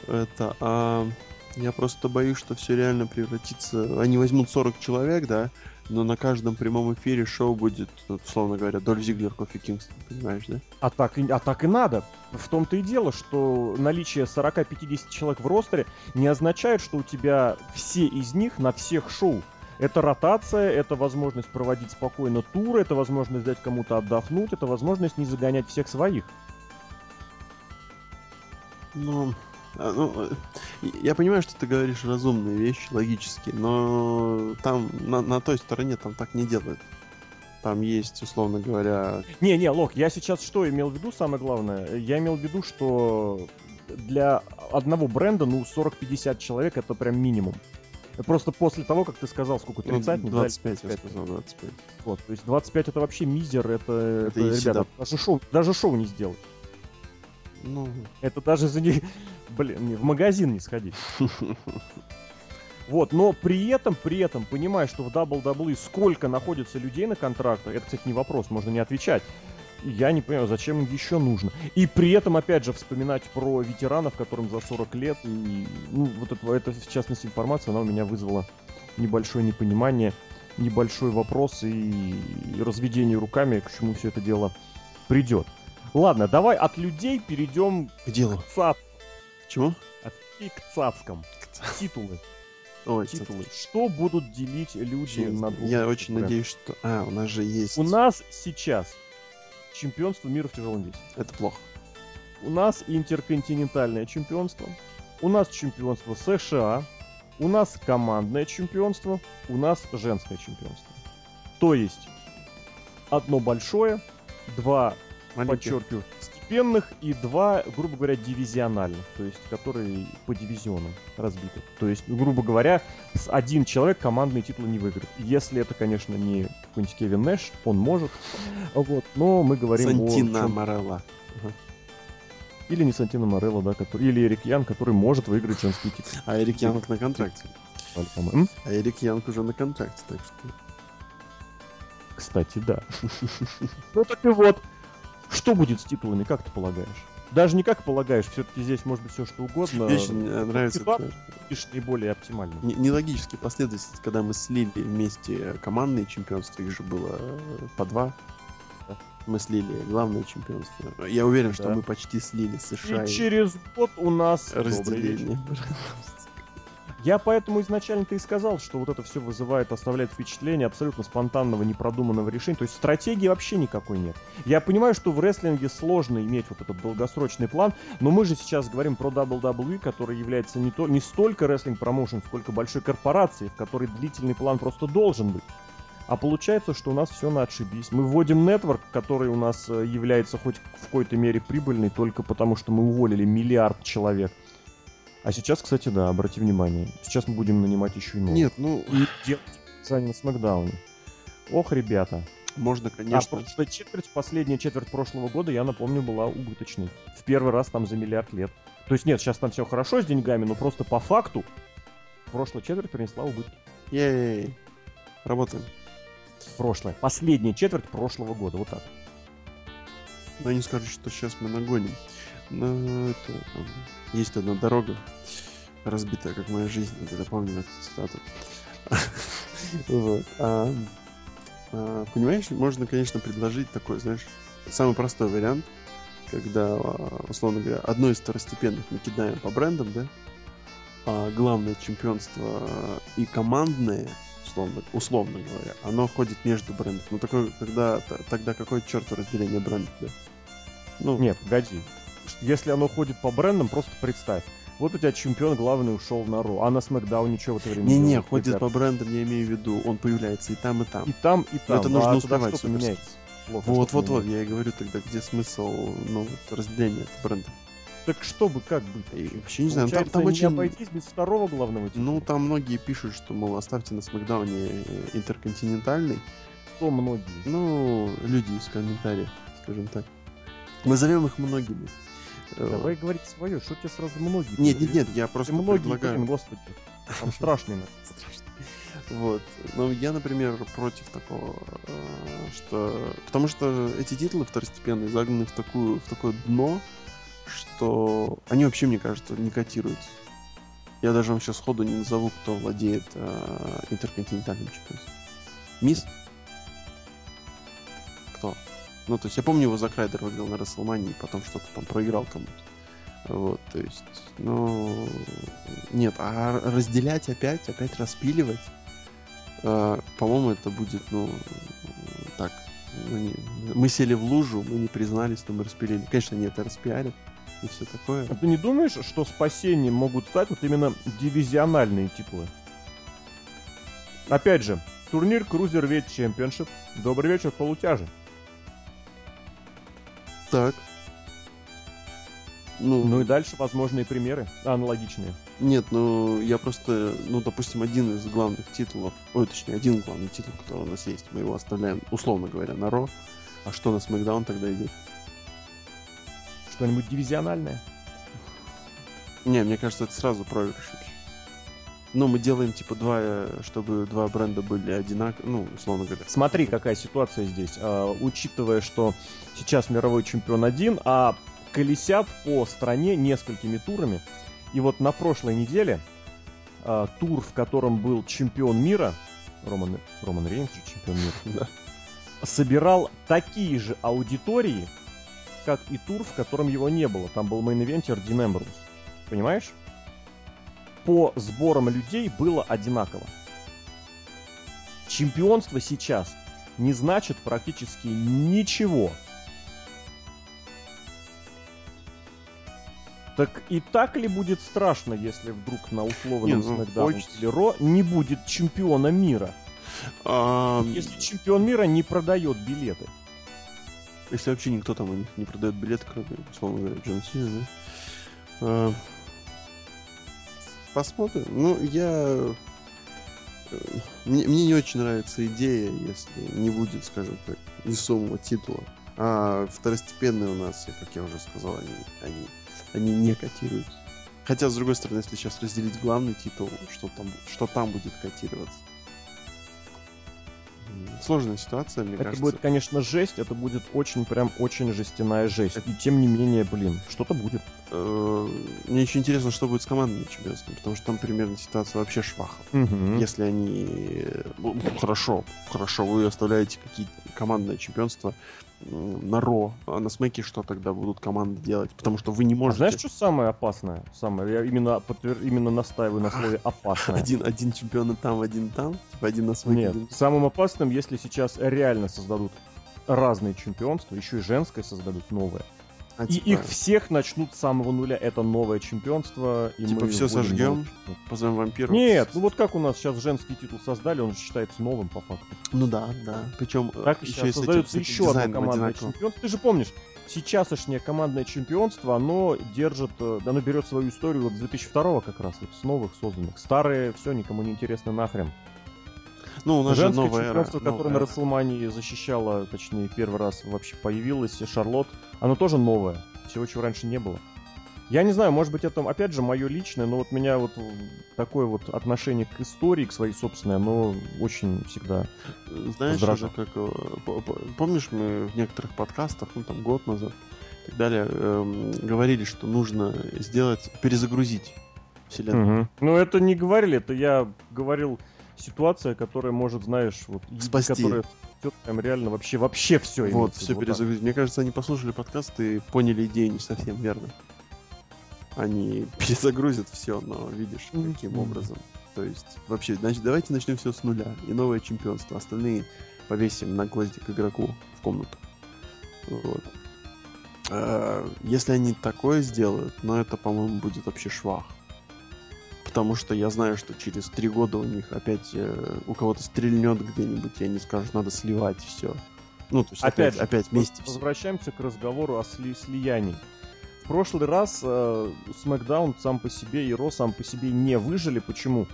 Speaker 2: Это, а, я просто боюсь, что все реально превратится... Они возьмут 40 человек, да, но на каждом прямом эфире шоу будет, условно говоря, Дольф Зиглер, Кофи Кингстон, понимаешь, да?
Speaker 1: А так, а так и надо. В том-то и дело, что наличие 40-50 человек в ростере не означает, что у тебя все из них на всех шоу. Это ротация, это возможность проводить спокойно туры, это возможность дать кому-то отдохнуть, это возможность не загонять всех своих.
Speaker 2: Ну, а, ну, я понимаю, что ты говоришь разумные вещи, логические, но там, на, на той стороне, там так не делают. Там есть, условно говоря,
Speaker 1: Не-не, Лох, я сейчас что имел в виду, самое главное? Я имел в виду, что для одного бренда, ну, 40-50 человек это прям минимум. Просто после того, как ты сказал, сколько,
Speaker 2: ну,
Speaker 1: 30? не
Speaker 2: 25, я
Speaker 1: 25.
Speaker 2: сказал, 25.
Speaker 1: Вот, то есть 25 это вообще мизер, это, это,
Speaker 2: easy,
Speaker 1: ребята,
Speaker 2: да.
Speaker 1: даже шоу, даже шоу не сделать.
Speaker 2: Ну,
Speaker 1: Это даже за не... Блин, в магазин не сходить. Вот, но при этом, при этом, понимая, что в WWE сколько находится людей на контрактах, это, кстати, не вопрос, можно не отвечать. Я не понимаю, зачем им еще нужно. И при этом, опять же, вспоминать про ветеранов, которым за 40 лет. И, ну, вот это, это, в частности, информация, она у меня вызвала небольшое непонимание, небольшой вопрос и, и разведение руками, к чему все это дело придет. Ладно, давай от людей перейдем
Speaker 2: к делу.
Speaker 1: к цап,
Speaker 2: Чего?
Speaker 1: от людей к цацкам. Титулы.
Speaker 2: Ой,
Speaker 1: Титулы. Что будут делить люди на двух
Speaker 2: Я очень надеюсь, что... А, у нас же есть...
Speaker 1: У нас сейчас чемпионство мира в тяжелом весе.
Speaker 2: Это плохо.
Speaker 1: У нас интерконтинентальное чемпионство. У нас чемпионство США. У нас командное чемпионство. У нас женское чемпионство. То есть одно большое, два,
Speaker 2: Маленький.
Speaker 1: подчеркиваю, степенных и два, грубо говоря, дивизиональных, то есть которые по дивизионам разбиты. То есть, грубо говоря, с один человек командный титул не выиграет. Если это, конечно, не какой-нибудь Кевин Нэш, он может. Вот, но мы говорим
Speaker 2: Сантина
Speaker 1: о... чём-
Speaker 2: Морелла.
Speaker 1: Или не Сантино Морелло, да, который... или Эрик Ян, который может выиграть женский титул.
Speaker 2: А Эрик Янг на контракте. А Эрик Янг уже на контракте, так что...
Speaker 1: Кстати, да. Ну так и вот. Что будет с титулами, как ты полагаешь? Даже не как полагаешь, все-таки здесь может быть все что угодно.
Speaker 2: Мне очень э, нравится
Speaker 1: Типа-
Speaker 2: это
Speaker 1: Видишь, наиболее оптимально.
Speaker 2: не- нелогический последовательность, когда мы слили вместе командные чемпионства, их же было э, по два.
Speaker 1: Да.
Speaker 2: Мы слили главное чемпионство. Я уверен, что
Speaker 1: Да.
Speaker 2: мы почти слили США
Speaker 1: И
Speaker 2: и
Speaker 1: через год у нас добрый
Speaker 2: разделение.
Speaker 1: вечер. Я поэтому изначально-то и сказал, что вот это все вызывает, оставляет впечатление абсолютно спонтанного, непродуманного решения. То есть стратегии вообще никакой нет. Я понимаю, что в рестлинге сложно иметь вот этот долгосрочный план, но мы же сейчас говорим про WWE, который является не, то, не столько рестлинг промоушен, сколько большой корпорацией, в которой длительный план просто должен быть. А получается, что у нас все на отшибись. Мы вводим нетворк, который у нас э, является хоть в какой-то мере прибыльный, только потому что мы уволили миллиард человек. А сейчас, кстати, да, обрати внимание. Сейчас мы будем нанимать еще и новых.
Speaker 2: Нет, ну,
Speaker 1: И делать на Смакдауне. Ох, ребята.
Speaker 2: можно,
Speaker 1: А
Speaker 2: конечно.
Speaker 1: прошлая четверть, последняя четверть прошлого года, я напомню, была убыточной. В первый раз там за миллиард лет. То есть нет, сейчас там все хорошо с деньгами, но просто по факту прошлая четверть принесла убытки.
Speaker 2: Ей, работаем.
Speaker 1: Прошлая. Последняя четверть прошлого года. Вот так.
Speaker 2: Но не скажу, что сейчас мы нагоним. Но это... Есть одна дорога, разбитая, как моя жизнь. Это помню эту цитату. Вот. А, а, Понимаешь, можно, конечно, предложить такой, знаешь, самый простой вариант, когда, а, условно говоря, одно из второстепенных мы кидаем по брендам, да, а главное чемпионство и командное, условно, условно говоря, оно ходит между брендов. Ну, такое, когда, тогда какое черту разделение брендов, да? Ну,
Speaker 1: Нет, погоди. Если оно ходит по брендам, просто представь. Вот у тебя чемпион главный ушел на Ро, а на Смакдаун ничего в это время
Speaker 2: не-не,
Speaker 1: делает,
Speaker 2: ходит
Speaker 1: ребят.
Speaker 2: по брендам, я имею в виду, он появляется и там, и там.
Speaker 1: И там, и там.
Speaker 2: это
Speaker 1: Ну,
Speaker 2: нужно
Speaker 1: а что
Speaker 2: суперски.
Speaker 1: поменяется? Плохо,
Speaker 2: Вот,
Speaker 1: что
Speaker 2: вот, вот,
Speaker 1: поменяется?
Speaker 2: я и говорю тогда, где смысл, ну, вот, разделения брендов.
Speaker 1: Так что бы, как быть?
Speaker 2: И вообще не знаю, ну, там, там
Speaker 1: не
Speaker 2: очень...
Speaker 1: обойтись без второго главного титула.
Speaker 2: Ну, там многие пишут, что, мол, оставьте на Смакдауне э, интерконтинентальный.
Speaker 1: Кто многие?
Speaker 2: Ну, люди из комментариев, скажем так. Назовем их многими.
Speaker 1: Давай говорить свое, что тебе сразу многие?
Speaker 2: Нет, нет, нет, я просто
Speaker 1: многие,
Speaker 2: предлагаю.
Speaker 1: блин, господи. Там страшный.
Speaker 2: Вот. Но я, например, против такого, э, что... Потому что эти титулы второстепенные загнаны в, такую, в такое дно, что они вообще, мне кажется, не котируются. Я даже вам сейчас сходу не назову, кто владеет э, интерконтинентальным чемпионством. Мисс? Ну, то есть я помню, его Зак Райдер выиграл на Расселмании, потом что-то там проиграл кому-то. Вот, то есть, ну, нет, а разделять опять, опять распиливать, э, по-моему, это будет, ну, так, ну, не- мы сели в лужу, мы не признались, но мы распилили. Конечно, нет, распиарят и все такое.
Speaker 1: А ты не думаешь, что спасением могут стать вот именно дивизиональные титулы? Опять же, турнир Cruiserweight Championship. Добрый вечер, полутяжи.
Speaker 2: Так. Ну,
Speaker 1: Ну и дальше возможные примеры аналогичные.
Speaker 2: нет, ну, я просто, ну, допустим, один из главных титулов, ой, точнее, один главный титул, который у нас есть, мы его оставляем, условно говоря, на Ро. А что на Смакдаун тогда идет?
Speaker 1: Что-нибудь дивизиональное?
Speaker 2: Не, мне кажется, это сразу проигрыш вообще. Ну, мы делаем, типа, два, э, чтобы два бренда были одинаковые, ну, условно говоря.
Speaker 1: Смотри, какая ситуация здесь. А, учитывая, что сейчас мировой чемпион один, а колесят по стране несколькими турами. И вот на прошлой неделе а, тур, в котором был чемпион мира, Роман, Роман Рейнс чемпион мира,
Speaker 2: Да.
Speaker 1: собирал такие же аудитории, как и тур, в котором его не было. Там был main eventer Дин Эмброуз. Понимаешь? По сборам людей было одинаково. Чемпионство сейчас не значит практически ничего. Так и так ли будет страшно, если вдруг на условном
Speaker 2: Не, ну,
Speaker 1: или Raw не будет чемпиона мира?
Speaker 2: А,
Speaker 1: Если чемпион мира не продает билеты.
Speaker 2: Если вообще никто там у них не продает билеты, кроме, условно говоря, Джон Сина, да? А, Посмотрим. Ну, я... э, Мне, мне не очень нравится идея, если не будет, скажем так, весомого титула. А второстепенные у нас, как я уже сказал, они, они, они не котируются. Хотя, с другой стороны, если сейчас разделить главный титул, что там, что там будет котироваться? Сложная ситуация, мне
Speaker 1: это
Speaker 2: кажется.
Speaker 1: будет, конечно, жесть, это будет очень, прям, очень жестяная жесть. И тем не менее, блин, что-то будет.
Speaker 2: Э, Мне еще интересно, что будет с командными чемпионствами, потому что там примерно ситуация вообще шваха. Если они... э, ну, Хорошо, хорошо, вы оставляете какие-то командные чемпионства м, на Ро, а на Смеке что тогда будут команды делать? Потому что вы не
Speaker 1: А
Speaker 2: можете...
Speaker 1: знаешь, что самое опасное? Самое, я именно, подтвер- именно настаиваю на слове опасное.
Speaker 2: Один, один чемпион там, один там? Типа один на Смеке,
Speaker 1: Нет,
Speaker 2: один-
Speaker 1: самым опасным, если сейчас реально создадут разные чемпионства, еще и женское создадут новое.
Speaker 2: А,
Speaker 1: И
Speaker 2: типа,
Speaker 1: их всех начнут с самого нуля. Это новое чемпионство. И
Speaker 2: Типа
Speaker 1: вводим
Speaker 2: сожгем?
Speaker 1: чемпионство.
Speaker 2: позовем вампиров.
Speaker 1: Нет, ну вот как у нас сейчас женский титул создали, он считается новым по факту.
Speaker 2: Ну да, да. Причем
Speaker 1: Так и
Speaker 2: еще и
Speaker 1: создается
Speaker 2: этим
Speaker 1: еще одно
Speaker 2: дизайном
Speaker 1: командное
Speaker 2: одинаковым.
Speaker 1: чемпионство. Ты же помнишь, сейчасшнее командное чемпионство, оно держит, э, оно берет свою историю вот с 2002 как раз, вот с новых созданных. Старые, все, никому не интересно нахрен.
Speaker 2: Ну, у нас же
Speaker 1: Женское
Speaker 2: новая эра.
Speaker 1: чемпионство, которое
Speaker 2: новая
Speaker 1: на
Speaker 2: эра.
Speaker 1: Расселмании защищала, точнее, первый раз вообще появилась Шарлот, оно тоже новое. Всего, чего раньше не было. Я не знаю, может быть, это, опять же, мое личное, но вот меня вот такое вот отношение к истории, к своей собственной, оно очень всегда...
Speaker 2: Знаешь,
Speaker 1: Раздражал.
Speaker 2: уже как... э, по- по- Помнишь, мы в некоторых подкастах, ну там год назад и так далее, эм, говорили, что нужно сделать, перезагрузить вселенную.
Speaker 1: Ну, это не говорили, это я говорил ситуация, которая может, знаешь, вот...
Speaker 2: Спасти.
Speaker 1: Которая спасет прям реально вообще, вообще все.
Speaker 2: Вот, все перезагрузить. Мне кажется, они послушали подкаст и поняли идею не совсем верно. Они перезагрузят все, но видишь, каким
Speaker 1: Мгм.
Speaker 2: образом. То есть, вообще, значит, давайте начнем все с нуля. И новое чемпионство. Остальные повесим на гвоздик игроку в комнату. Вот. А, Если они такое сделают, ну это, по-моему, будет вообще швах. Потому что я знаю, что через три года у них опять э, у кого-то стрельнет где-нибудь, и они скажут, надо сливать все. Ну, то есть
Speaker 1: Опять
Speaker 2: опять,
Speaker 1: же,
Speaker 2: опять вместе.
Speaker 1: Возвращаемся к разговору о сли- слиянии. в прошлый раз э, SmackDown сам по себе и Ро сам по себе не выжили. Почему?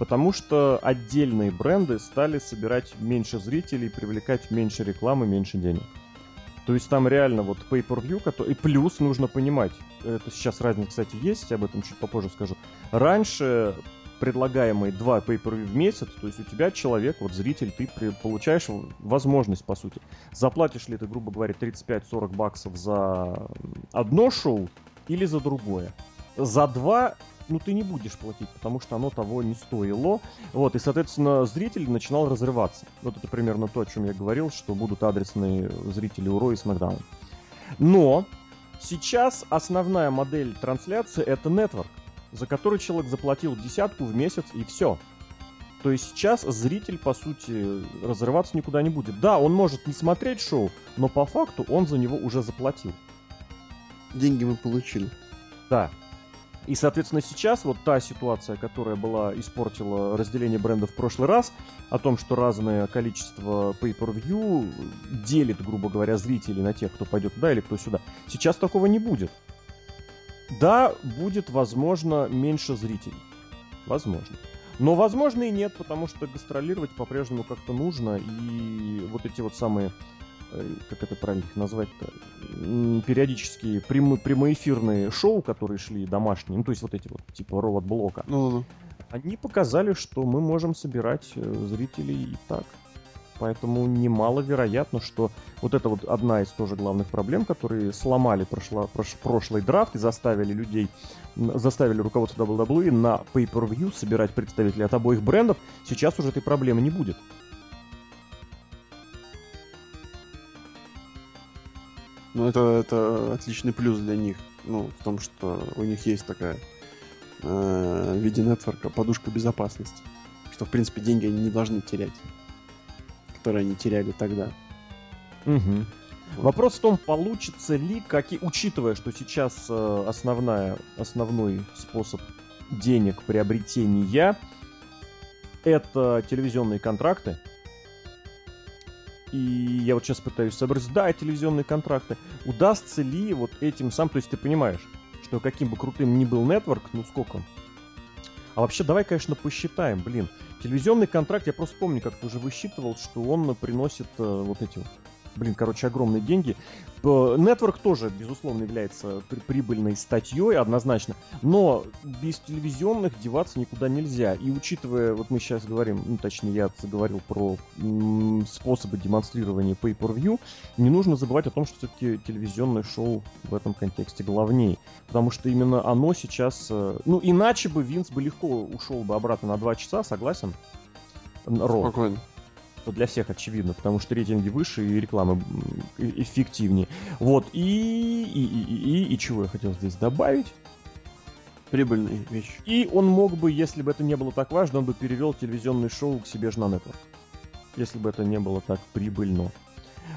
Speaker 1: Потому что отдельные бренды стали собирать меньше зрителей, привлекать меньше рекламы, меньше денег. То есть там реально вот pay-per-view, который... и плюс нужно понимать, это сейчас разница, кстати, есть, об этом чуть попозже скажу. Раньше предлагаемые два pay в месяц, то есть у тебя человек, вот зритель, ты при, получаешь возможность, по сути. Заплатишь ли ты, грубо говоря, 35-40 баксов за одно шоу или за другое? За два ну, ты не будешь платить, потому что оно того не стоило. Вот, и, соответственно, зритель начинал разрываться. Вот это примерно то, о чем я говорил, что будут адресные зрители у Ро и Смакдаун. Но сейчас основная модель трансляции — это нетворк за который человек заплатил десятку в месяц и все. То есть сейчас зритель, по сути, разрываться никуда не будет. Да, он может не смотреть шоу, но по факту он за него уже заплатил.
Speaker 2: Деньги мы получили.
Speaker 1: Да. И, соответственно, сейчас вот та ситуация, которая была, испортила разделение брендов в прошлый раз, о том, что разное количество pay-per-view делит, грубо говоря, зрителей на тех, кто пойдет туда или кто сюда. Сейчас такого не будет. Да, будет, возможно, меньше зрителей. Возможно. Но, возможно, и нет, потому что гастролировать по-прежнему как-то нужно. И вот эти вот самые, э, как это правильно их назвать-то, периодические прямо, прямоэфирные шоу, которые шли домашние, ну, то есть вот эти вот, типа ровод блока,
Speaker 2: ну, ну.
Speaker 1: они показали, что мы можем собирать э, зрителей и так. Поэтому немаловероятно, что вот это вот одна из тоже главных проблем, которые сломали прошло, прош, прошлый драфт и заставили людей, заставили руководство WWE на Pay-Per-View собирать представителей от обоих брендов, сейчас уже этой проблемы не будет.
Speaker 2: Ну, это, это отличный плюс для них. Ну, в том, что у них есть такая э, в виде нетворка подушка безопасности. Что, в принципе, деньги они не должны терять которые они теряли тогда.
Speaker 1: Угу. Вопрос в том, получится ли, как и учитывая, что сейчас э, основная, основной способ денег приобретения это телевизионные контракты. И я вот сейчас пытаюсь сообразить, да, телевизионные контракты. Удастся ли вот этим сам, то есть ты понимаешь, что каким бы крутым ни был нетворк, ну сколько? А вообще давай, конечно, посчитаем, блин. Телевизионный контракт, я просто помню, как ты уже высчитывал, что он приносит э, вот эти вот блин, короче, огромные деньги. Network тоже, безусловно, является прибыльной статьей, однозначно. Но без телевизионных деваться никуда нельзя. И учитывая, вот мы сейчас говорим, ну, точнее, я заговорил про способы демонстрирования pay-per-view, не нужно забывать о том, что все-таки телевизионное шоу в этом контексте главнее. Потому что именно оно сейчас... Э, ну, иначе бы Винс бы легко ушел бы обратно на 2 часа, согласен?
Speaker 2: Ро. Спокойно
Speaker 1: что для всех очевидно, потому что рейтинги выше и реклама эффективнее. Вот, и, и, и, и, и чего я хотел здесь добавить?
Speaker 2: Прибыльная вещь.
Speaker 1: И он мог бы, если бы это не было так важно, он бы перевел телевизионное шоу к себе же на Network. Если бы это не было так прибыльно.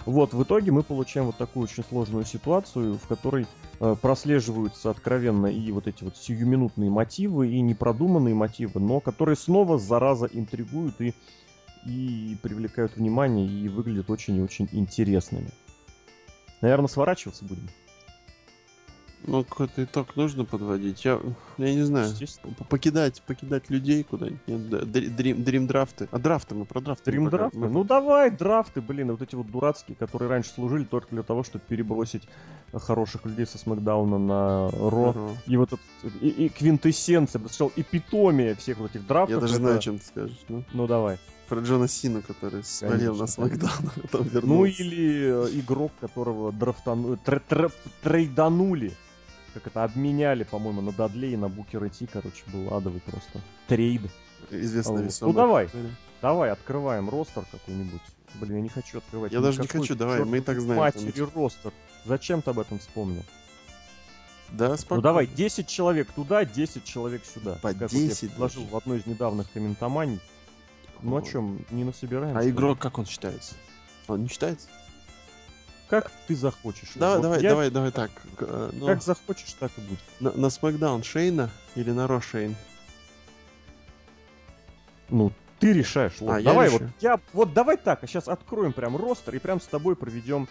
Speaker 1: Вот, в итоге мы получаем вот такую очень сложную ситуацию, в которой э, прослеживаются откровенно и вот эти вот сиюминутные мотивы, и непродуманные мотивы, но которые снова, зараза, интригуют и и привлекают внимание и выглядят очень и очень интересными. Наверное, сворачиваться будем.
Speaker 2: Ну, какой-то итог нужно подводить. Я, я не знаю. Покидать, покидать людей куда-нибудь. Нет, дрим, дрим драфты. А драфты мы про драфты.
Speaker 1: Дрим драфты? Мы... Ну давай, драфты, блин, вот эти вот дурацкие, которые раньше служили только для того, чтобы перебросить хороших людей со Смакдауна на Ро. Ро. И вот этот, и, и квинтэссенция, сказал, эпитомия всех вот этих драфтов.
Speaker 2: Я даже это... знаю, чем ты скажешь.
Speaker 1: Ну, ну давай.
Speaker 2: Про Джона Сина, который смотрел на Смакдаун, а потом
Speaker 1: вернулся. Ну или э, игрок, которого драфтану... тр тр трейданули. Как это, обменяли, по-моему, на Дадлей и на Букер Ти, короче, был адовый просто трейд.
Speaker 2: Известно вот.
Speaker 1: Ну давай, давай, открываем ростер какой-нибудь. Блин, я не хочу открывать.
Speaker 2: Я даже не хочу, давай, мы и так знаем.
Speaker 1: Матери ростер. Зачем ты об этом вспомнил?
Speaker 2: Да, спокойно.
Speaker 1: Ну давай, 10 человек туда, 10 человек сюда.
Speaker 2: По как 10 вот
Speaker 1: я предложил в одной из недавних комментоманий. Ну о чем? Не насобираем.
Speaker 2: А игрок как он считается? Он не считается?
Speaker 1: Как ты захочешь.
Speaker 2: Давай, вот давай, я... давай, давай так.
Speaker 1: Ну, как захочешь, так и будет.
Speaker 2: На, на SmackDown Шейна или на Ро Шейн?
Speaker 1: Ну, ты решаешь. Вот, а, давай, я вот я. Вот давай так, а сейчас откроем прям ростер и прям с тобой проведем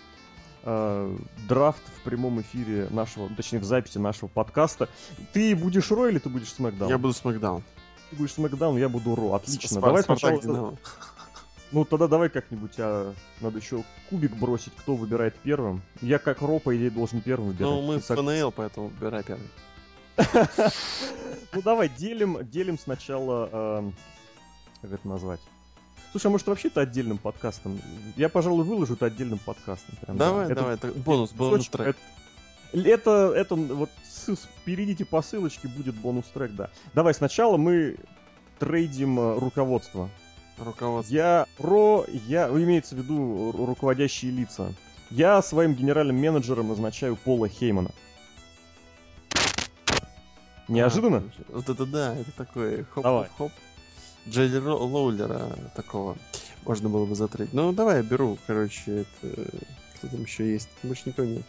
Speaker 1: э, драфт в прямом эфире нашего, точнее в записи нашего подкаста. Ты будешь Ро или ты будешь Смакдаун?
Speaker 2: Я буду Смакдаун.
Speaker 1: Ты будешь Смакдаун, я буду Ро. Отлично.
Speaker 2: Спар-
Speaker 1: давай
Speaker 2: Спартак,
Speaker 1: сначала... Ну тогда давай как-нибудь, а надо еще кубик бросить, кто выбирает первым. Я как Ро, по идее, должен первым выбирать.
Speaker 2: Ну, мы в ФНЛ, поэтому выбирай первый.
Speaker 1: Ну давай, делим, делим сначала, эм, как это назвать? Слушай, а может вообще-то отдельным подкастом? Я, пожалуй, выложу это отдельным подкастом. прям, да.
Speaker 2: Давай,
Speaker 1: Это
Speaker 2: давай, это бонус, бонус трек.
Speaker 1: Это, это, это вот ссыс- перейдите по ссылочке, будет бонус трек, да. Давай сначала мы трейдим э, руководство.
Speaker 2: Руководство.
Speaker 1: Я ро, я имеется в виду ру- руководящие лица. Я своим генеральным менеджером назначаю Пола Хеймана. Неожиданно?
Speaker 2: А, Вот это да, это такой хоп-хоп-хоп. Джейли Ро- Лоулера такого можно было бы затрейдить. Ну, давай я беру, короче, это... Кто там еще есть? Больше никого нет.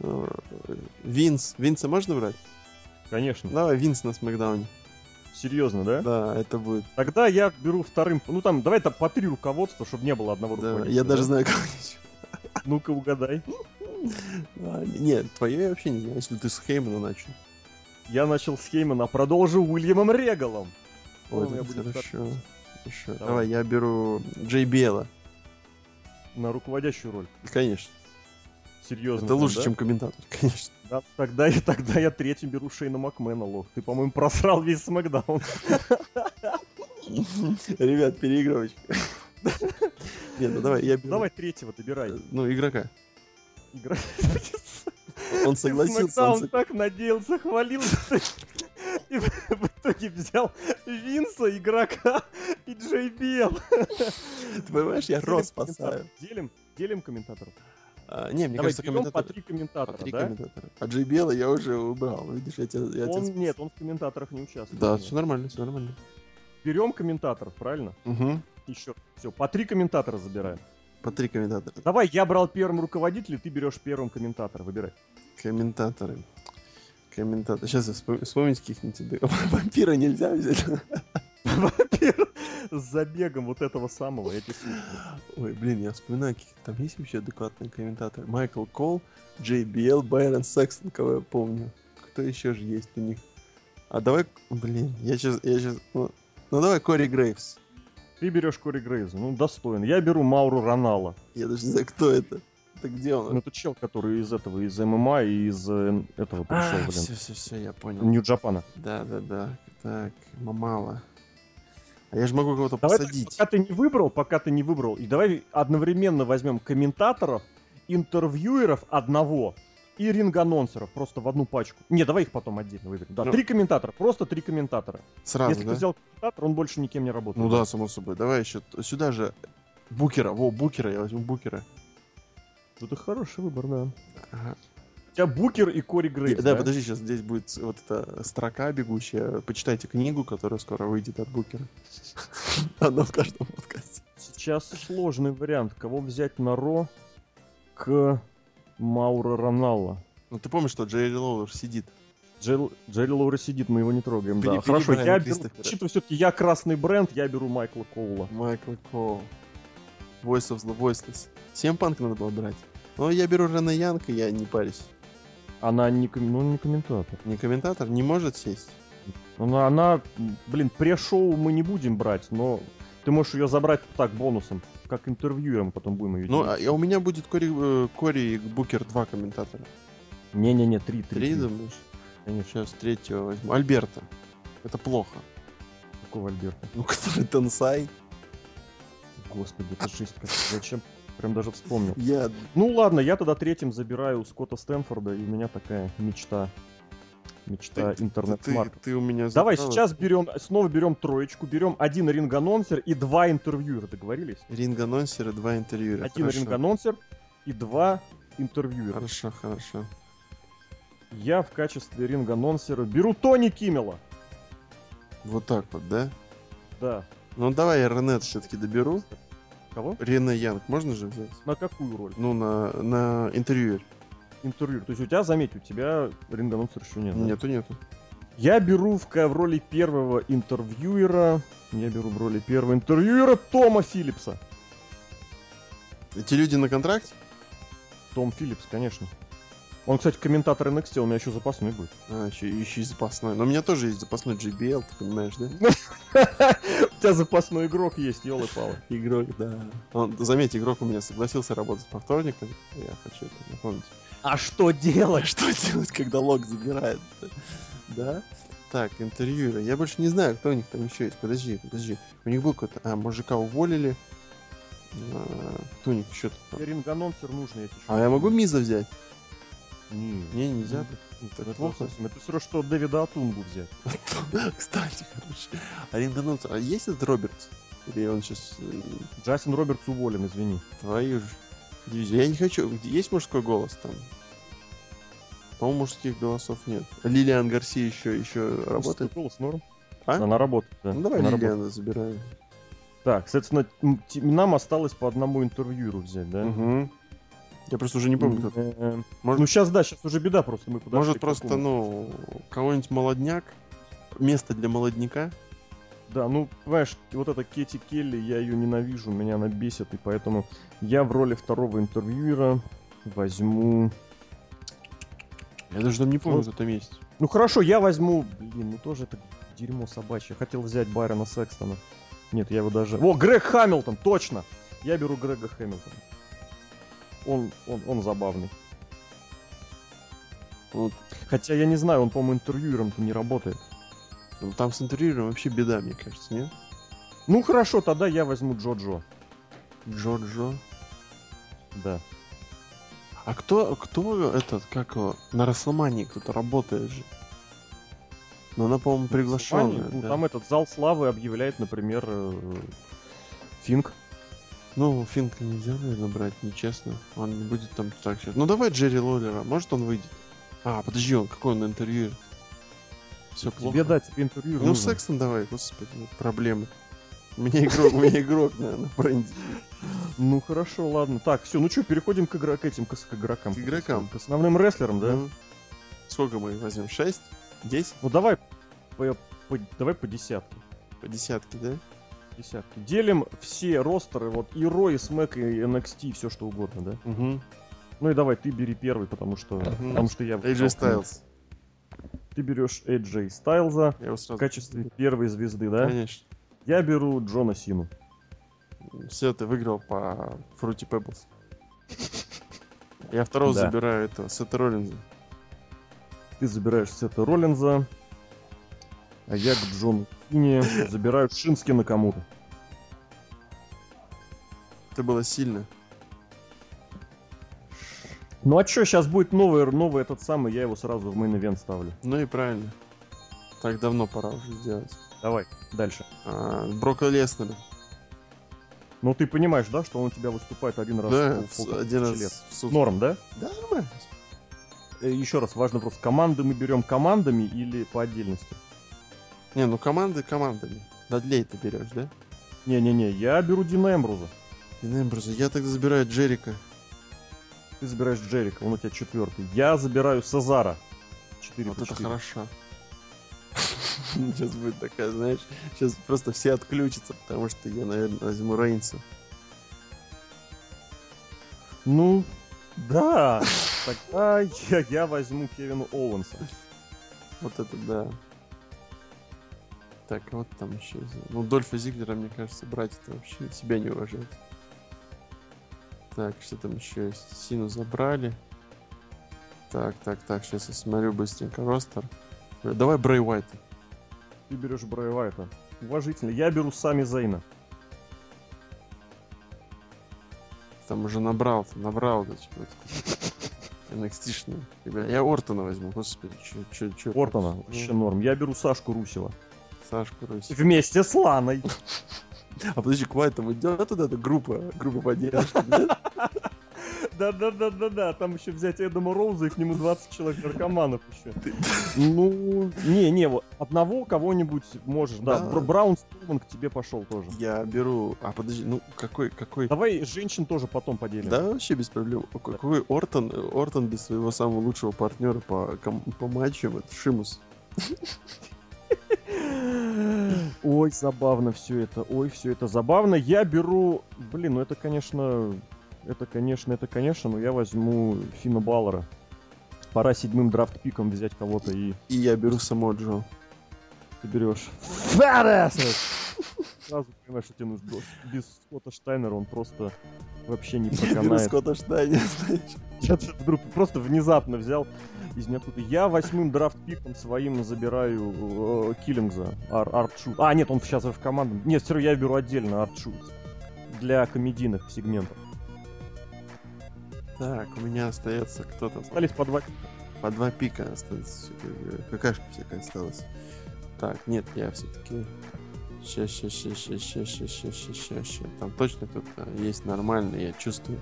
Speaker 2: Э, Винс. Винса можно брать?
Speaker 1: Конечно.
Speaker 2: Давай Винс на Смакдауне.
Speaker 1: Серьезно, да?
Speaker 2: Да, это будет.
Speaker 1: Тогда я беру вторым. Ну там, давай там по три руководства, чтобы не было одного
Speaker 2: Да,
Speaker 1: руководителя.
Speaker 2: я даже
Speaker 1: да?
Speaker 2: знаю кого-нибудь.
Speaker 1: Ну-ка угадай.
Speaker 2: А, Нет, твое я вообще не знаю, если ты с Хеймана начал.
Speaker 1: Я начал с Хеймана, продолжу Уильямом Регалом.
Speaker 2: Ой, это хорошо. Хорошо.
Speaker 1: Давай.
Speaker 2: Давай, я беру Джей Бела.
Speaker 1: На руководящую роль.
Speaker 2: Конечно.
Speaker 1: Серьезно.
Speaker 2: Это лучше,
Speaker 1: да?
Speaker 2: чем комментатор, конечно.
Speaker 1: Да, тогда, я, тогда я третьим беру Шейна Макмена, лох. Ты, по-моему, просрал весь Смакдаун.
Speaker 2: Ребят, переигрывочка. Нет, ну давай, я беру...
Speaker 1: Давай третьего добирай.
Speaker 2: Ну, игрока.
Speaker 1: Игра.
Speaker 2: Он согласился. он
Speaker 1: так надеялся, хвалился. И в итоге взял Винса, игрока и Джей Бел.
Speaker 2: Ты понимаешь, я рос спасаю.
Speaker 1: Делим, делим комментаторов.
Speaker 2: А, Не, мне
Speaker 1: Давай
Speaker 2: кажется,
Speaker 1: берем по
Speaker 2: комментатор...
Speaker 1: три
Speaker 2: По
Speaker 1: комментатора,
Speaker 2: три
Speaker 1: да?
Speaker 2: комментатора. А Джей Бела я уже убрал. Видишь, я тебя... я
Speaker 1: Он,
Speaker 2: тебя-
Speaker 1: нет, он в комментаторах не участвует.
Speaker 2: Да, все нормально, все нормально.
Speaker 1: Берем комментаторов, правильно?
Speaker 2: Угу.
Speaker 1: Еще. Все, по три комментатора забираем.
Speaker 2: По три комментатора.
Speaker 1: Давай, я брал первым руководителя, ты берешь первым комментатора. Выбирай.
Speaker 2: Комментаторы. Комментаторы. Сейчас я вспом- вспомнить каких-нибудь. Вампира нельзя взять.
Speaker 1: Во-первых, с забегом вот этого самого.
Speaker 2: Ой, блин, я вспоминаю, какие там есть вообще адекватные комментаторы. Майкл Кол, JBL, Байрон Секстон, кого я помню. Кто еще же есть у них? А давай, блин, я сейчас, я сейчас, ну, ну давай Кори Грейвс.
Speaker 1: Ты берешь Кори Грейза, ну достоин. Я беру Мауру Ронала.
Speaker 2: Я даже не знаю, кто это. Это где он?
Speaker 1: Ну это чел, который из этого, из ММА и из э, этого пришел, блин.
Speaker 2: все, все, все, я понял.
Speaker 1: Нью-Джапана.
Speaker 2: Да, да, да. Так, Мамала. А я же могу кого-то
Speaker 1: Давай так,
Speaker 2: посадить.
Speaker 1: пока ты не выбрал, пока ты не выбрал, и давай одновременно возьмем комментаторов, интервьюеров одного и ринг-анонсеров просто в одну пачку. Не, давай их потом отдельно выберем. Да,
Speaker 2: Ну.
Speaker 1: три комментатора, просто три комментатора.
Speaker 2: Сразу,
Speaker 1: Если
Speaker 2: да?
Speaker 1: ты взял комментатор, он больше никем не работает.
Speaker 2: Ну да, само собой. Давай еще сюда же Букера. Во, Букера, я возьму Букера.
Speaker 1: Это хороший выбор, да.
Speaker 2: Ага.
Speaker 1: У тебя Букер и Кори Грейс,
Speaker 2: да, подожди, сейчас здесь будет вот эта строка бегущая. Почитайте книгу, которая скоро выйдет от Букера. Она в каждом подкасте.
Speaker 1: Сейчас сложный вариант. Кого взять на Ро к Маура Роналла?
Speaker 2: Ну ты помнишь, что Джерри Лоуэр сидит?
Speaker 1: Джел- Джерри Лоура сидит, мы его не трогаем.
Speaker 2: Пере-
Speaker 1: да. Хорошо,
Speaker 2: перебираем
Speaker 1: я беру, учитывая все-таки я красный бренд, я беру Майкла Коула.
Speaker 2: Майкл Коул. Voice of the Voiceless. Всем панк надо было брать. Но я беру Рене Янка, я не парюсь.
Speaker 1: Она не, ну, не комментатор.
Speaker 2: Не комментатор, не может сесть.
Speaker 1: Она, она, блин, пре-шоу мы не будем брать, но ты можешь ее забрать так бонусом, как интервьюером потом будем ее
Speaker 2: Ну, а, а у меня будет Кори, э, Кори и Букер два комментатора.
Speaker 1: Не-не-не, три, три.
Speaker 2: Три, думаешь?
Speaker 1: Конечно,
Speaker 2: Сейчас третьего возьму. Альберта. Это плохо.
Speaker 1: какого Альберта?
Speaker 2: Ну, который Тенсай.
Speaker 1: Господи, это жесть. Зачем? Прям даже вспомнил.
Speaker 2: Я...
Speaker 1: Ну ладно, я тогда третьим забираю Скотта Стэнфорда, и у меня такая мечта. Мечта
Speaker 2: Ты, ты,
Speaker 1: интернет-маркета.
Speaker 2: ты у меня
Speaker 1: Давай
Speaker 2: забрал
Speaker 1: сейчас берем, снова берем троечку, берем один ринг-анонсер и два интервьюера, договорились?
Speaker 2: Ринг-анонсер и два интервьюера.
Speaker 1: Один ринг-анонсер и два интервьюера.
Speaker 2: Хорошо, хорошо.
Speaker 1: Я в качестве ринг-анонсера беру Тони Киммела.
Speaker 2: Вот так вот, да?
Speaker 1: Да.
Speaker 2: Ну, давай я Ренет все-таки доберу.
Speaker 1: Кого?
Speaker 2: Рене Янг можно же взять?
Speaker 1: На какую роль?
Speaker 2: Ну, на, на интервьюер.
Speaker 1: Интервьюер. То есть у тебя, заметь, у тебя ринг-анонсер еще нет. да?
Speaker 2: Нету, нету.
Speaker 1: Я беру в, в роли первого интервьюера. Я беру в роли первого интервьюера Тома Филлипса.
Speaker 2: Эти люди на контракте?
Speaker 1: Том Филлипс, конечно. Он, кстати, комментатор NXT, у меня еще запасной будет.
Speaker 2: А, еще, еще и запасной. Но у меня тоже есть запасной JBL, ты понимаешь, да?
Speaker 1: У тебя запасной игрок есть, елы палы
Speaker 2: Игрок, да. Он, заметь, игрок у меня согласился работать по вторникам. Я хочу это напомнить.
Speaker 1: А что делать?
Speaker 2: Что делать, когда лог забирает? Да? Так, интервьюеры. Я больше не знаю, кто у них там еще есть. Подожди, подожди. У них был какой-то... А, мужика уволили. А, кто у них еще там?
Speaker 1: Ринг-анонсер тебе
Speaker 2: А я могу Миза взять?
Speaker 1: Не,
Speaker 2: Не, нельзя.
Speaker 1: это
Speaker 2: Так
Speaker 1: плохо.
Speaker 2: плохо.
Speaker 1: Это все равно, что Дэвида Атунгу взять.
Speaker 2: Кстати, хорошо. А ринг-анонсер. А есть этот Робертс? Или он сейчас
Speaker 1: Джастин Робертс уволен, извини.
Speaker 2: твою же дивизию? Я не хочу. Есть мужской голос там? По-моему, мужских голосов нет. Лилиан Гарси еще, еще работает?
Speaker 1: Голос норм.
Speaker 2: А?
Speaker 1: Она работает, да.
Speaker 2: Ну давай
Speaker 1: Она работает.
Speaker 2: Лилиана забираем.
Speaker 1: Так, соответственно, нам осталось по одному интервьюеру взять, да?
Speaker 2: Мгм. Я просто уже не помню, кто.
Speaker 1: Э,
Speaker 2: Может-
Speaker 1: Ну сейчас, да, сейчас уже беда просто. Мы подошли
Speaker 2: Может просто, ну, кого-нибудь молодняк? Место для молодняка?
Speaker 1: Да, ну, понимаешь, вот эта Кетти Келли, я ее ненавижу, меня она бесит, и поэтому я в роли второго интервьюера возьму...
Speaker 2: Я даже там не помню,
Speaker 1: Ну,
Speaker 2: кто там есть.
Speaker 1: Ну хорошо, я возьму... Блин, ну тоже это дерьмо собачье. Хотел взять Байрона Секстона. Нет, я его даже... О, Грег Хамилтон, точно! Я беру Грега Хэмилтона. Он, он, он забавный.
Speaker 2: Вот.
Speaker 1: Хотя я не знаю, он, по-моему, интервьюером-то не работает.
Speaker 2: Ну, Там с интервьюером вообще беда, мне кажется, нет?
Speaker 1: Ну хорошо, тогда я возьму Джо-Джо.
Speaker 2: Джорджо.
Speaker 1: Да.
Speaker 2: А кто, кто этот, как его, на Расселмании кто-то работает же? Но она, по-моему, приглашенная.
Speaker 1: Ну,
Speaker 2: да.
Speaker 1: там этот зал славы объявляет, например, э, Финк.
Speaker 2: Ну, Финка нельзя, наверное, брать, нечестно. Он не будет там так сейчас. Ну, давай Джерри Лоллера, может он выйдет? А, подожди, он какой он интервью? Все плохо.
Speaker 1: Тебе дать тебе интервью.
Speaker 2: Ну,
Speaker 1: нужно.
Speaker 2: Секстон давай, господи, проблемы. Меня игрок, меня игрок на, на бренде.
Speaker 1: Ну хорошо, ладно. Так, все, ну что, переходим к, игро- к этим, к, к игрокам.
Speaker 2: К игрокам.
Speaker 1: К основным рестлерам, да?
Speaker 2: Ну, Сколько мы возьмем? 6? 10?
Speaker 1: Ну давай по, по- давай по десятке.
Speaker 2: По десятке, да?
Speaker 1: Десятки. Делим все ростеры, вот и Ро, и Смэк, и NXT, все что угодно, да?
Speaker 2: Угу.
Speaker 1: Ну и давай, ты бери первый, потому что,
Speaker 2: Мгм.
Speaker 1: потому что я...
Speaker 2: AJ Styles.
Speaker 1: Ты берешь AJ Стайлза
Speaker 2: сразу...
Speaker 1: в качестве первой звезды, да?
Speaker 2: Конечно.
Speaker 1: Я беру Джона Сину.
Speaker 2: Все, ты выиграл по Fruity Pebbles. Я второго
Speaker 1: Да.
Speaker 2: забираю этого, Сета Роллинза.
Speaker 1: Ты забираешь Сета Роллинза, а я к Джону Сине забираю Шинске Накамуру.
Speaker 2: Это было сильно.
Speaker 1: Ну а чё, сейчас будет новый, новый этот самый, я его сразу в main event ставлю.
Speaker 2: Ну и правильно. Так давно пора уже сделать.
Speaker 1: Давай, дальше.
Speaker 2: А, Брока Леснера.
Speaker 1: Ну ты понимаешь, да, что он у тебя выступает один раз
Speaker 2: Да,
Speaker 1: в полтора
Speaker 2: один раз
Speaker 1: лет.
Speaker 2: в сутки.
Speaker 1: Норм, да?
Speaker 2: Да, нормально.
Speaker 1: Еще раз, важный вопрос. Команды мы берем командами или по отдельности?
Speaker 2: Не, ну команды командами. Дадлей ты берешь, да?
Speaker 1: Не-не-не, я беру Дина Эмбруза.
Speaker 2: И Эмброза. Я тогда забираю Джерика.
Speaker 1: Ты забираешь Джерика, он у тебя четвертый. Я забираю Сазара. 4
Speaker 2: Вот
Speaker 1: по
Speaker 2: это
Speaker 1: 4.
Speaker 2: хорошо. Сейчас будет такая, знаешь, сейчас просто все отключатся, потому что я, наверное, возьму Рейнса.
Speaker 1: Ну, да. Тогда я, я возьму Кевина Оуэнса.
Speaker 2: Вот это да. Так, вот там еще. Ну, Дольфа Зиглера, мне кажется, брать это вообще себя не уважает. Так, что там еще есть? Сину забрали. Так, так, так, сейчас я смотрю быстренько ростер. Э, Давай Брей Уайта.
Speaker 1: Ты берешь Брэй Уайта. Уважительно. Я беру Сами Зейна.
Speaker 2: Там уже набрал, набрал вот NXT-шные. Ребят, я Ортона возьму, господи, чё, чё, чё.
Speaker 1: Ортона. Вообще норм. Я беру Сашку Русева.
Speaker 2: Сашку Русь.
Speaker 1: Вместе с Ланой.
Speaker 2: А подожди, к Уайтам идет вот эта группа, группа поддержки, да?
Speaker 1: Да-да-да-да-да. Там еще взять Эдама Роуза и к нему 20 человек наркоманов еще. Ну, не-не, вот одного кого-нибудь можешь. Да,
Speaker 2: Да.
Speaker 1: Бр- Браун Стурман к тебе пошел тоже.
Speaker 2: Я беру... А, подожди, ну какой, какой...
Speaker 1: Давай женщин тоже потом поделим.
Speaker 2: Да, вообще без проблем. Какой Ортон, Ортон без своего самого лучшего партнера по, по матчам, это Шимус.
Speaker 1: Ой, забавно все это. Ой, все это забавно. Я беру... Блин, ну это, конечно... Это, конечно, это, конечно, но я возьму Фина Баллера. Пора седьмым драфт-пиком взять кого-то и
Speaker 2: И я беру само Джо.
Speaker 1: ты берешь. Фарас! Сразу понимаешь, что тебе нужно. Без Скотта Штайнера он просто вообще не проканает.
Speaker 2: Скотта Штайнера, знаешь.
Speaker 1: Я вдруг просто внезапно взял из ниоткуда. Я восьмым драфт-пиком своим забираю э, Киллингза, Ар Артшут. А, нет, он сейчас в команду. Нет, все я беру отдельно Артшут. Для комедийных сегментов.
Speaker 2: Так, у меня остается кто-то.
Speaker 1: Остались по два.
Speaker 2: По два пика остается. Какашка всякая осталась. Так, нет, я все-таки... Ща, ща, ща, ща, ща, ща, ща, ща, ща, ща. Там точно кто-то есть нормальный, я чувствую.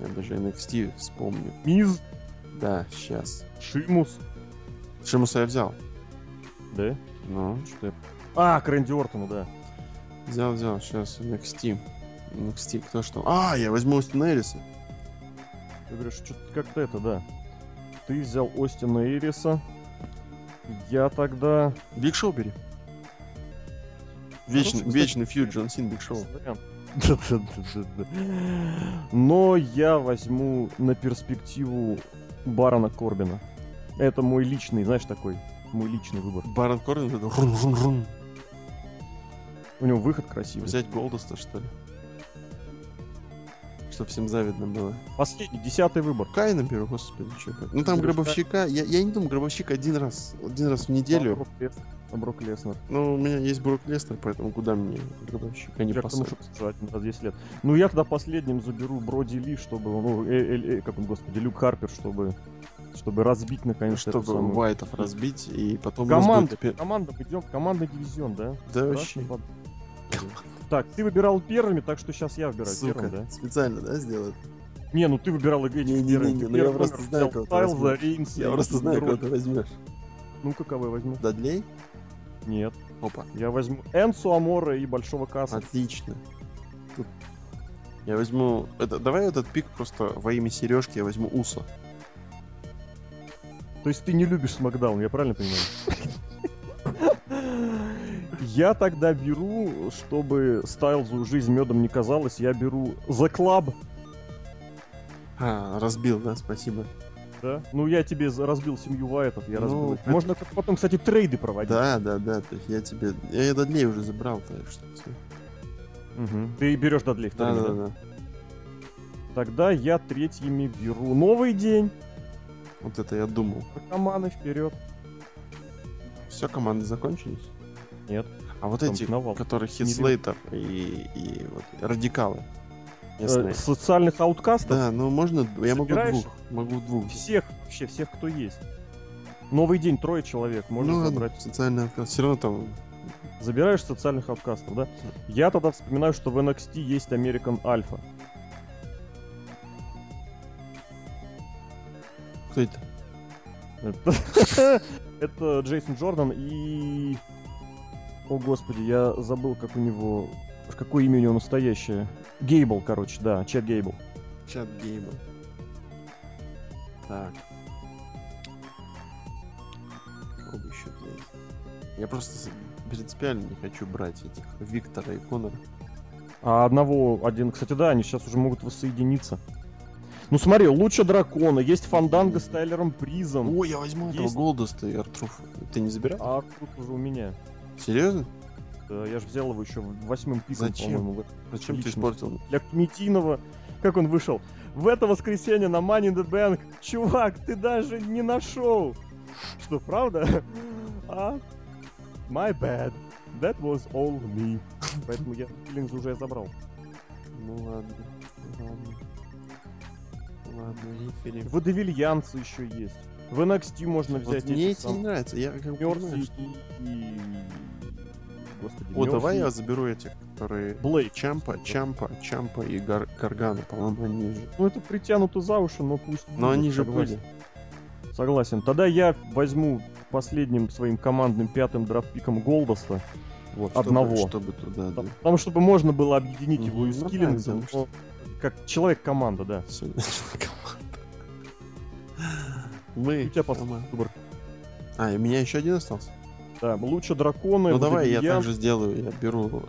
Speaker 2: Я даже NXT вспомню.
Speaker 1: Миз,
Speaker 2: Да, сейчас.
Speaker 1: Шимус.
Speaker 2: Шимуса я взял.
Speaker 1: Да?
Speaker 2: Ну,
Speaker 1: Что я... А, к Рэнди Ортону, да.
Speaker 2: взял, взял. Сейчас NXT. NXT, кто что? А, я возьму Остина Эриса.
Speaker 1: Ты говоришь, что-то как-то это, да. Ты взял Остина Эриса. Я тогда...
Speaker 2: Биг Шоу бери. Вечный,
Speaker 1: кстати,
Speaker 2: вечный feud Джон Сина Биг Шоу.
Speaker 1: Но я возьму на перспективу Барона Корбина. Это мой личный, знаешь, такой, мой личный выбор.
Speaker 2: Барон Корбин, это рун-рун-рун.
Speaker 1: У него выход красивый.
Speaker 2: Взять Голдоста, что ли? Чтоб всем завидно было.
Speaker 1: Последний, десятый выбор.
Speaker 2: Кайна беру, господи, что Ну там
Speaker 1: Берешь
Speaker 2: гробовщика, я, я не думаю, гробовщик один раз, один раз в неделю.
Speaker 1: А Брок Леснер.
Speaker 2: Но у меня есть Брок Лестер, поэтому куда мне гробовщика не
Speaker 1: Я чтобы сажать на 10 лет. Ну, я тогда последним заберу Броди Ли, чтобы, ну, э, э, э, как он, господи, Люк Харпер, чтобы, чтобы разбить, наконец,
Speaker 2: Чтобы
Speaker 1: самую-
Speaker 2: Вайтов разбить и потом
Speaker 1: Команда,
Speaker 2: опять.
Speaker 1: команда, идем, командный дивизион, да?
Speaker 2: Да вообще.
Speaker 1: Так, ты выбирал первыми, так что сейчас я выбираю
Speaker 2: Сука,
Speaker 1: первым, да?
Speaker 2: специально, да, сделать?
Speaker 1: Не, ну ты выбирал этих
Speaker 2: Не-не-не,
Speaker 1: первыми. Ты
Speaker 2: ну я просто знаю, кого ты возьмешь. Я просто знаю, кого ты возьмешь.
Speaker 1: Ну-ка, кого я возьму?
Speaker 2: Дадлей?
Speaker 1: Нет.
Speaker 2: Опа.
Speaker 1: Я возьму Энсу Амора и Большого Касса.
Speaker 2: Отлично. Тут Я возьму... Это, давай этот пик просто во имя сережки я возьму Уса.
Speaker 1: То есть ты не любишь Смакдаун, я правильно понимаю? Я тогда беру, чтобы Стайлзу жизнь медом не казалась, я беру The Club,
Speaker 2: А, разбил, да, спасибо.
Speaker 1: Да? Ну, я тебе разбил семью Вайтов, я
Speaker 2: Ну,
Speaker 1: разбил. их. Можно как- потом, кстати, трейды проводить.
Speaker 2: Да, да, да, то есть я тебе... Я, Дадлей уже забрал, так что.
Speaker 1: Мгм. Ты берешь Дадлей
Speaker 2: Да,
Speaker 1: вторыми,
Speaker 2: да,
Speaker 1: да?
Speaker 2: да.
Speaker 1: Тогда я третьими беру Новый день.
Speaker 2: Вот это я думал.
Speaker 1: Команды вперед.
Speaker 2: Все, команды закончились?
Speaker 1: Нет.
Speaker 2: А вот
Speaker 1: Там
Speaker 2: эти,
Speaker 1: навал.
Speaker 2: которые Хитслейтер и, и вот радикалы.
Speaker 1: Э,
Speaker 2: Местные.
Speaker 1: социальных ауткастов.
Speaker 2: Да, ну можно, я могу двух, могу двух.
Speaker 1: Всех, вообще всех, кто есть. Новый день, трое человек, можно
Speaker 2: ну,
Speaker 1: забрать.
Speaker 2: социальная все равно там
Speaker 1: Забираешь социальных ауткастов, да? Я тогда вспоминаю, что в NXT есть American Alpha.
Speaker 2: кто это?
Speaker 1: Это, это Джейсон Джордан и... О, господи, я забыл, как у него... Какое имя у него настоящее. Гейбл, короче, да, Чет Гейбл.
Speaker 2: Чат гейма. Так. Кого бы еще взять? Я просто принципиально не хочу брать этих Виктора и Конора.
Speaker 1: А одного, один, кстати, да, они сейчас уже могут воссоединиться. Ну смотри, лучше дракона, есть Фанданга с Тайлером Призом,
Speaker 2: О, я возьму этого
Speaker 1: Есть.
Speaker 2: Голдоста и Артруфа. Ты не забирал?
Speaker 1: а тут уже у меня.
Speaker 2: Серьезно?
Speaker 1: Да, я же взял его еще восьмым
Speaker 2: Зачем?
Speaker 1: по-моему.
Speaker 2: Зачем ты испортил?
Speaker 1: Для комедийного... Как он вышел? В это воскресенье на Money in the Bank. Чувак, ты даже не нашел. Что, правда? А? My bad. That was all me. Поэтому я Филлингс уже забрал.
Speaker 2: Ну ладно. Ладно. Ладно, рефери.
Speaker 1: Водовильянцы еще есть. В NXT можно
Speaker 2: Вот
Speaker 1: взять
Speaker 2: мне эти
Speaker 1: сам-
Speaker 2: не нравятся. Я как бы
Speaker 1: и... и- Господи,
Speaker 2: О, давай я заберу этих, которые...
Speaker 1: Блейд.
Speaker 2: Чампа, Чампа, Чампа и Гар- Гаргана, по-моему, они же.
Speaker 1: Ну это притянуто за уши, но пусть.
Speaker 2: Но они же были.
Speaker 1: Согласен. Тогда я возьму последним своим командным пятым драфтпиком Голдоста. Вот,
Speaker 2: Чтобы-
Speaker 1: одного.
Speaker 2: Чтобы туда, да.
Speaker 1: Потому чтобы можно было объединить его и с Киллингсом, но как человек-команда, да.
Speaker 2: Сегодня команда. Мы.
Speaker 1: У тебя
Speaker 2: команда.
Speaker 1: выбор.
Speaker 2: А, и у меня еще один остался?
Speaker 1: Да, лучше драконы,
Speaker 2: Ну давай я так же сделаю. Я беру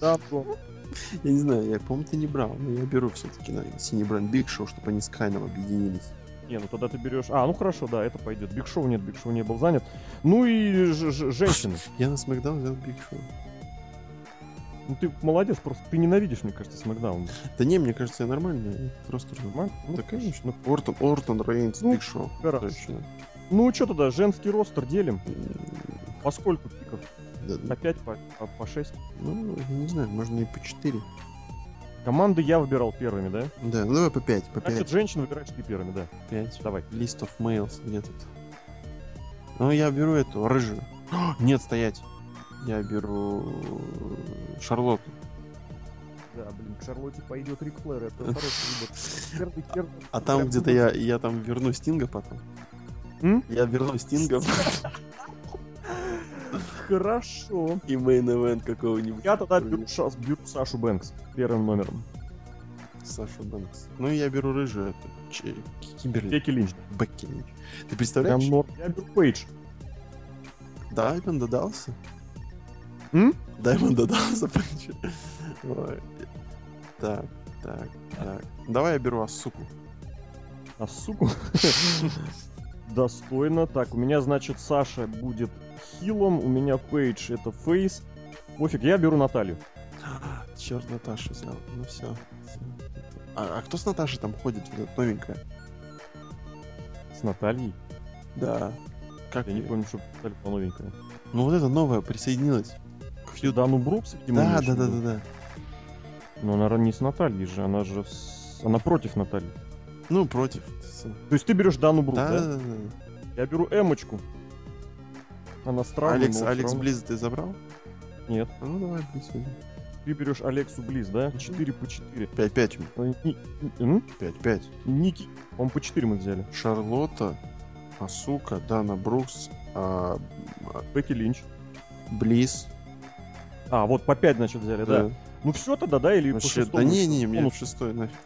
Speaker 1: Дабго.
Speaker 2: Я не знаю, я, по-моему, ты не брал, но я беру все-таки на синий бренд Big Show, чтобы они с Кайном объединились.
Speaker 1: Не, ну тогда ты берешь... А, ну хорошо, да, это пойдет. Биг Шоу нет, Биг Шоу не был занят. Ну и ж- ж- женщины.
Speaker 2: Я на SmackDown взял Big Show.
Speaker 1: Ну ты молодец, просто ты ненавидишь, мне кажется, SmackDown.
Speaker 2: Да не, мне кажется, я нормально. Просто
Speaker 1: Нормально? Ну,
Speaker 2: да, конечно. Ортон, Ортон, Рейнс,
Speaker 1: Ну,
Speaker 2: Биг Шоу.
Speaker 1: хорошо. Ну что тогда, женский roster делим. По сколько pick ов?
Speaker 2: да,
Speaker 1: По 5, по, по, по 6?
Speaker 2: Ну, не знаю, можно и по 4.
Speaker 1: Команды я выбирал первыми, да?
Speaker 2: Да, ну давай по 5, по 5.
Speaker 1: Значит, женщин выбираешь ты первыми, да.
Speaker 2: 5.
Speaker 1: Давай.
Speaker 2: List of males, где тут? Ну, я беру эту, рыжую. О, Нет, стоять. Я беру Шарлотту.
Speaker 1: Да, блин, к Шарлотте пойдет Рик Флэр, это хороший выбор. Первый, первый.
Speaker 2: А там где-то я, я там верну Стинга потом.
Speaker 1: М?
Speaker 2: Я верну Стинга
Speaker 1: Хорошо.
Speaker 2: и main event какого-нибудь.
Speaker 1: Я тогда беру, Ша- беру Сашу Бэнкс первым номером.
Speaker 2: Саша Бэнкс. Ну, я беру рыжую, Ч- Кимберли.
Speaker 1: Бекки Линч.
Speaker 2: Бекки Линч. Ты представляешь?
Speaker 1: норм. Я беру Пейдж.
Speaker 2: Даймон додался?
Speaker 1: М?
Speaker 2: Даймон додался, Пейдж. Так, так, так. Давай я беру Асуку.
Speaker 1: Асуку. Достойно. Так, у меня, значит, Саша будет heel ом, у меня Пейдж это face. Пофиг, я беру Наталью.
Speaker 2: Черт, Наташу взял. Ну все. А, а кто с Наташей там ходит? Новенькая?
Speaker 1: С Натальей.
Speaker 2: Да. Как
Speaker 1: Я не помню, что Наталья новенькая.
Speaker 2: Ну вот эта новая присоединилась. К фьюду.
Speaker 1: Дану Брукс, видимо,
Speaker 2: Да, да, да, да, да.
Speaker 1: Но она не с Натальей же, она же с- Она против Натальи.
Speaker 2: Ну, против. С-
Speaker 1: То есть ты берешь Дану Брук,
Speaker 2: Да,
Speaker 1: да?
Speaker 2: да, да, да.
Speaker 1: Я беру Эмочку. Она странная,
Speaker 2: Алекс, Алекс Близ ты забрал?
Speaker 1: Нет.
Speaker 2: А ну давай, Близ.
Speaker 1: Ты берешь Алексу Близ, да? 4 по 4.
Speaker 2: 5-5 у меня. 5-5.
Speaker 1: Ники. По-моему, по 4 мы взяли.
Speaker 2: Шарлотта, Асука, Дана Брукс, а,
Speaker 1: Бекки Линч.
Speaker 2: Близ.
Speaker 1: А, вот по 5, значит, взяли, да. Ну все тогда, да? Или по
Speaker 2: Вообще,
Speaker 1: шестому?
Speaker 2: да не, не, мне
Speaker 1: Бонус-
Speaker 2: в шестой нафиг.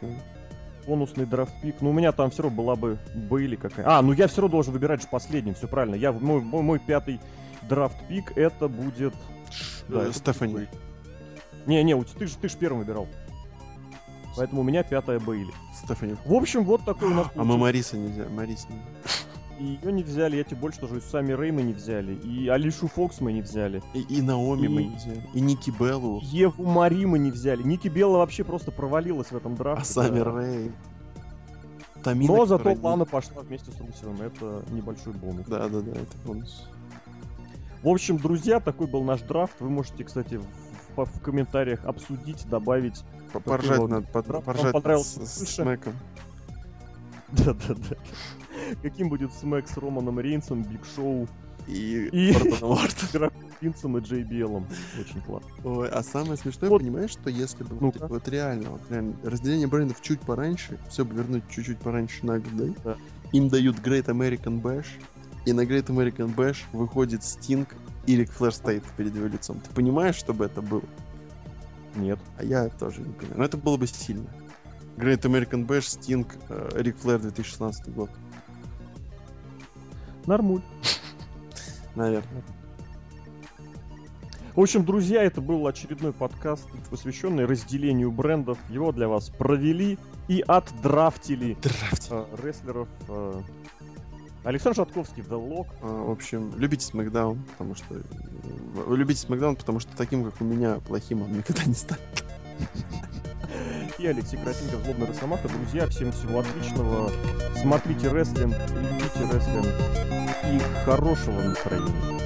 Speaker 1: Бонусный драфт-пик. Ну, у меня там все равно была бы Бейли какая. А, ну я все равно должен выбирать же последним, все правильно. Я, мой, мой, мой пятый драфт-пик это будет...
Speaker 2: Э,
Speaker 1: это
Speaker 2: Стефани.
Speaker 1: будет. Не-не, у- ты же ты ж первым выбирал. Поэтому у меня пятая Бейли.
Speaker 2: Стефани.
Speaker 1: В общем, вот такой у нас
Speaker 2: А мы Мариса нельзя. Марис не
Speaker 1: И ее не взяли, я тебе больше скажу, и Сами Рэй мы не взяли, и Алишу Фокс мы не взяли,
Speaker 2: И, и Наоми мы
Speaker 1: И-
Speaker 2: не взяли. И Ники Беллу.
Speaker 1: Еву Мари мы не взяли. Ники Белла вообще просто провалилась в этом драфте.
Speaker 2: А Сами
Speaker 1: да.
Speaker 2: Рэй. Тамина,
Speaker 1: Но зато
Speaker 2: не-
Speaker 1: Лана пошла вместе с Русевым, это небольшой бонус.
Speaker 2: Да, да, да, это бонус.
Speaker 1: В общем, друзья, такой был наш драфт. Вы можете, кстати, в, в- комментариях обсудить, добавить.
Speaker 2: По- Поржать надо, под- поржать с, с
Speaker 1: больше?
Speaker 2: Смэком.
Speaker 1: Да-да-да. Каким будет смэк с Романом Рейнсом, Биг Шоу,
Speaker 2: И,
Speaker 1: И-
Speaker 2: Ортоном Уортоном.
Speaker 1: Игроком Винсом и Джей Беллом. Очень классно.
Speaker 2: Ой, а самое смешное,
Speaker 1: Вот.
Speaker 2: понимаешь, что если бы
Speaker 1: Ну-ка.
Speaker 2: вот, вот реально, вот реально, разделение брендов чуть пораньше, все бы вернуть чуть-чуть пораньше на год, да? Им дают Great American Bash, и на Great American Bash выходит Стинг и Рик Флэр стоит перед его лицом. Ты понимаешь, чтобы это было?
Speaker 1: Нет.
Speaker 2: А я тоже не понимаю. Но это было бы сильно. Great American Bash, Стинг, э, Рик Флэр 2016 год.
Speaker 1: Нормуль.
Speaker 2: Наверное.
Speaker 1: В общем, друзья, это был очередной подкаст, посвященный разделению брендов. Его для вас провели и отдрафтили
Speaker 2: Драфтинг.
Speaker 1: э, рестлеров. э, Александр Шатковский, The Lock.
Speaker 2: А, В общем, любите Смакдаун, потому что... э, любите Смакдаун, потому что таким, как у меня, плохим он никогда не станет.
Speaker 1: и Алексей Красенко, Злобный Росомаха. Друзья, всем всего отличного. Смотрите рестлинг, любите рестлинг и хорошего настроения.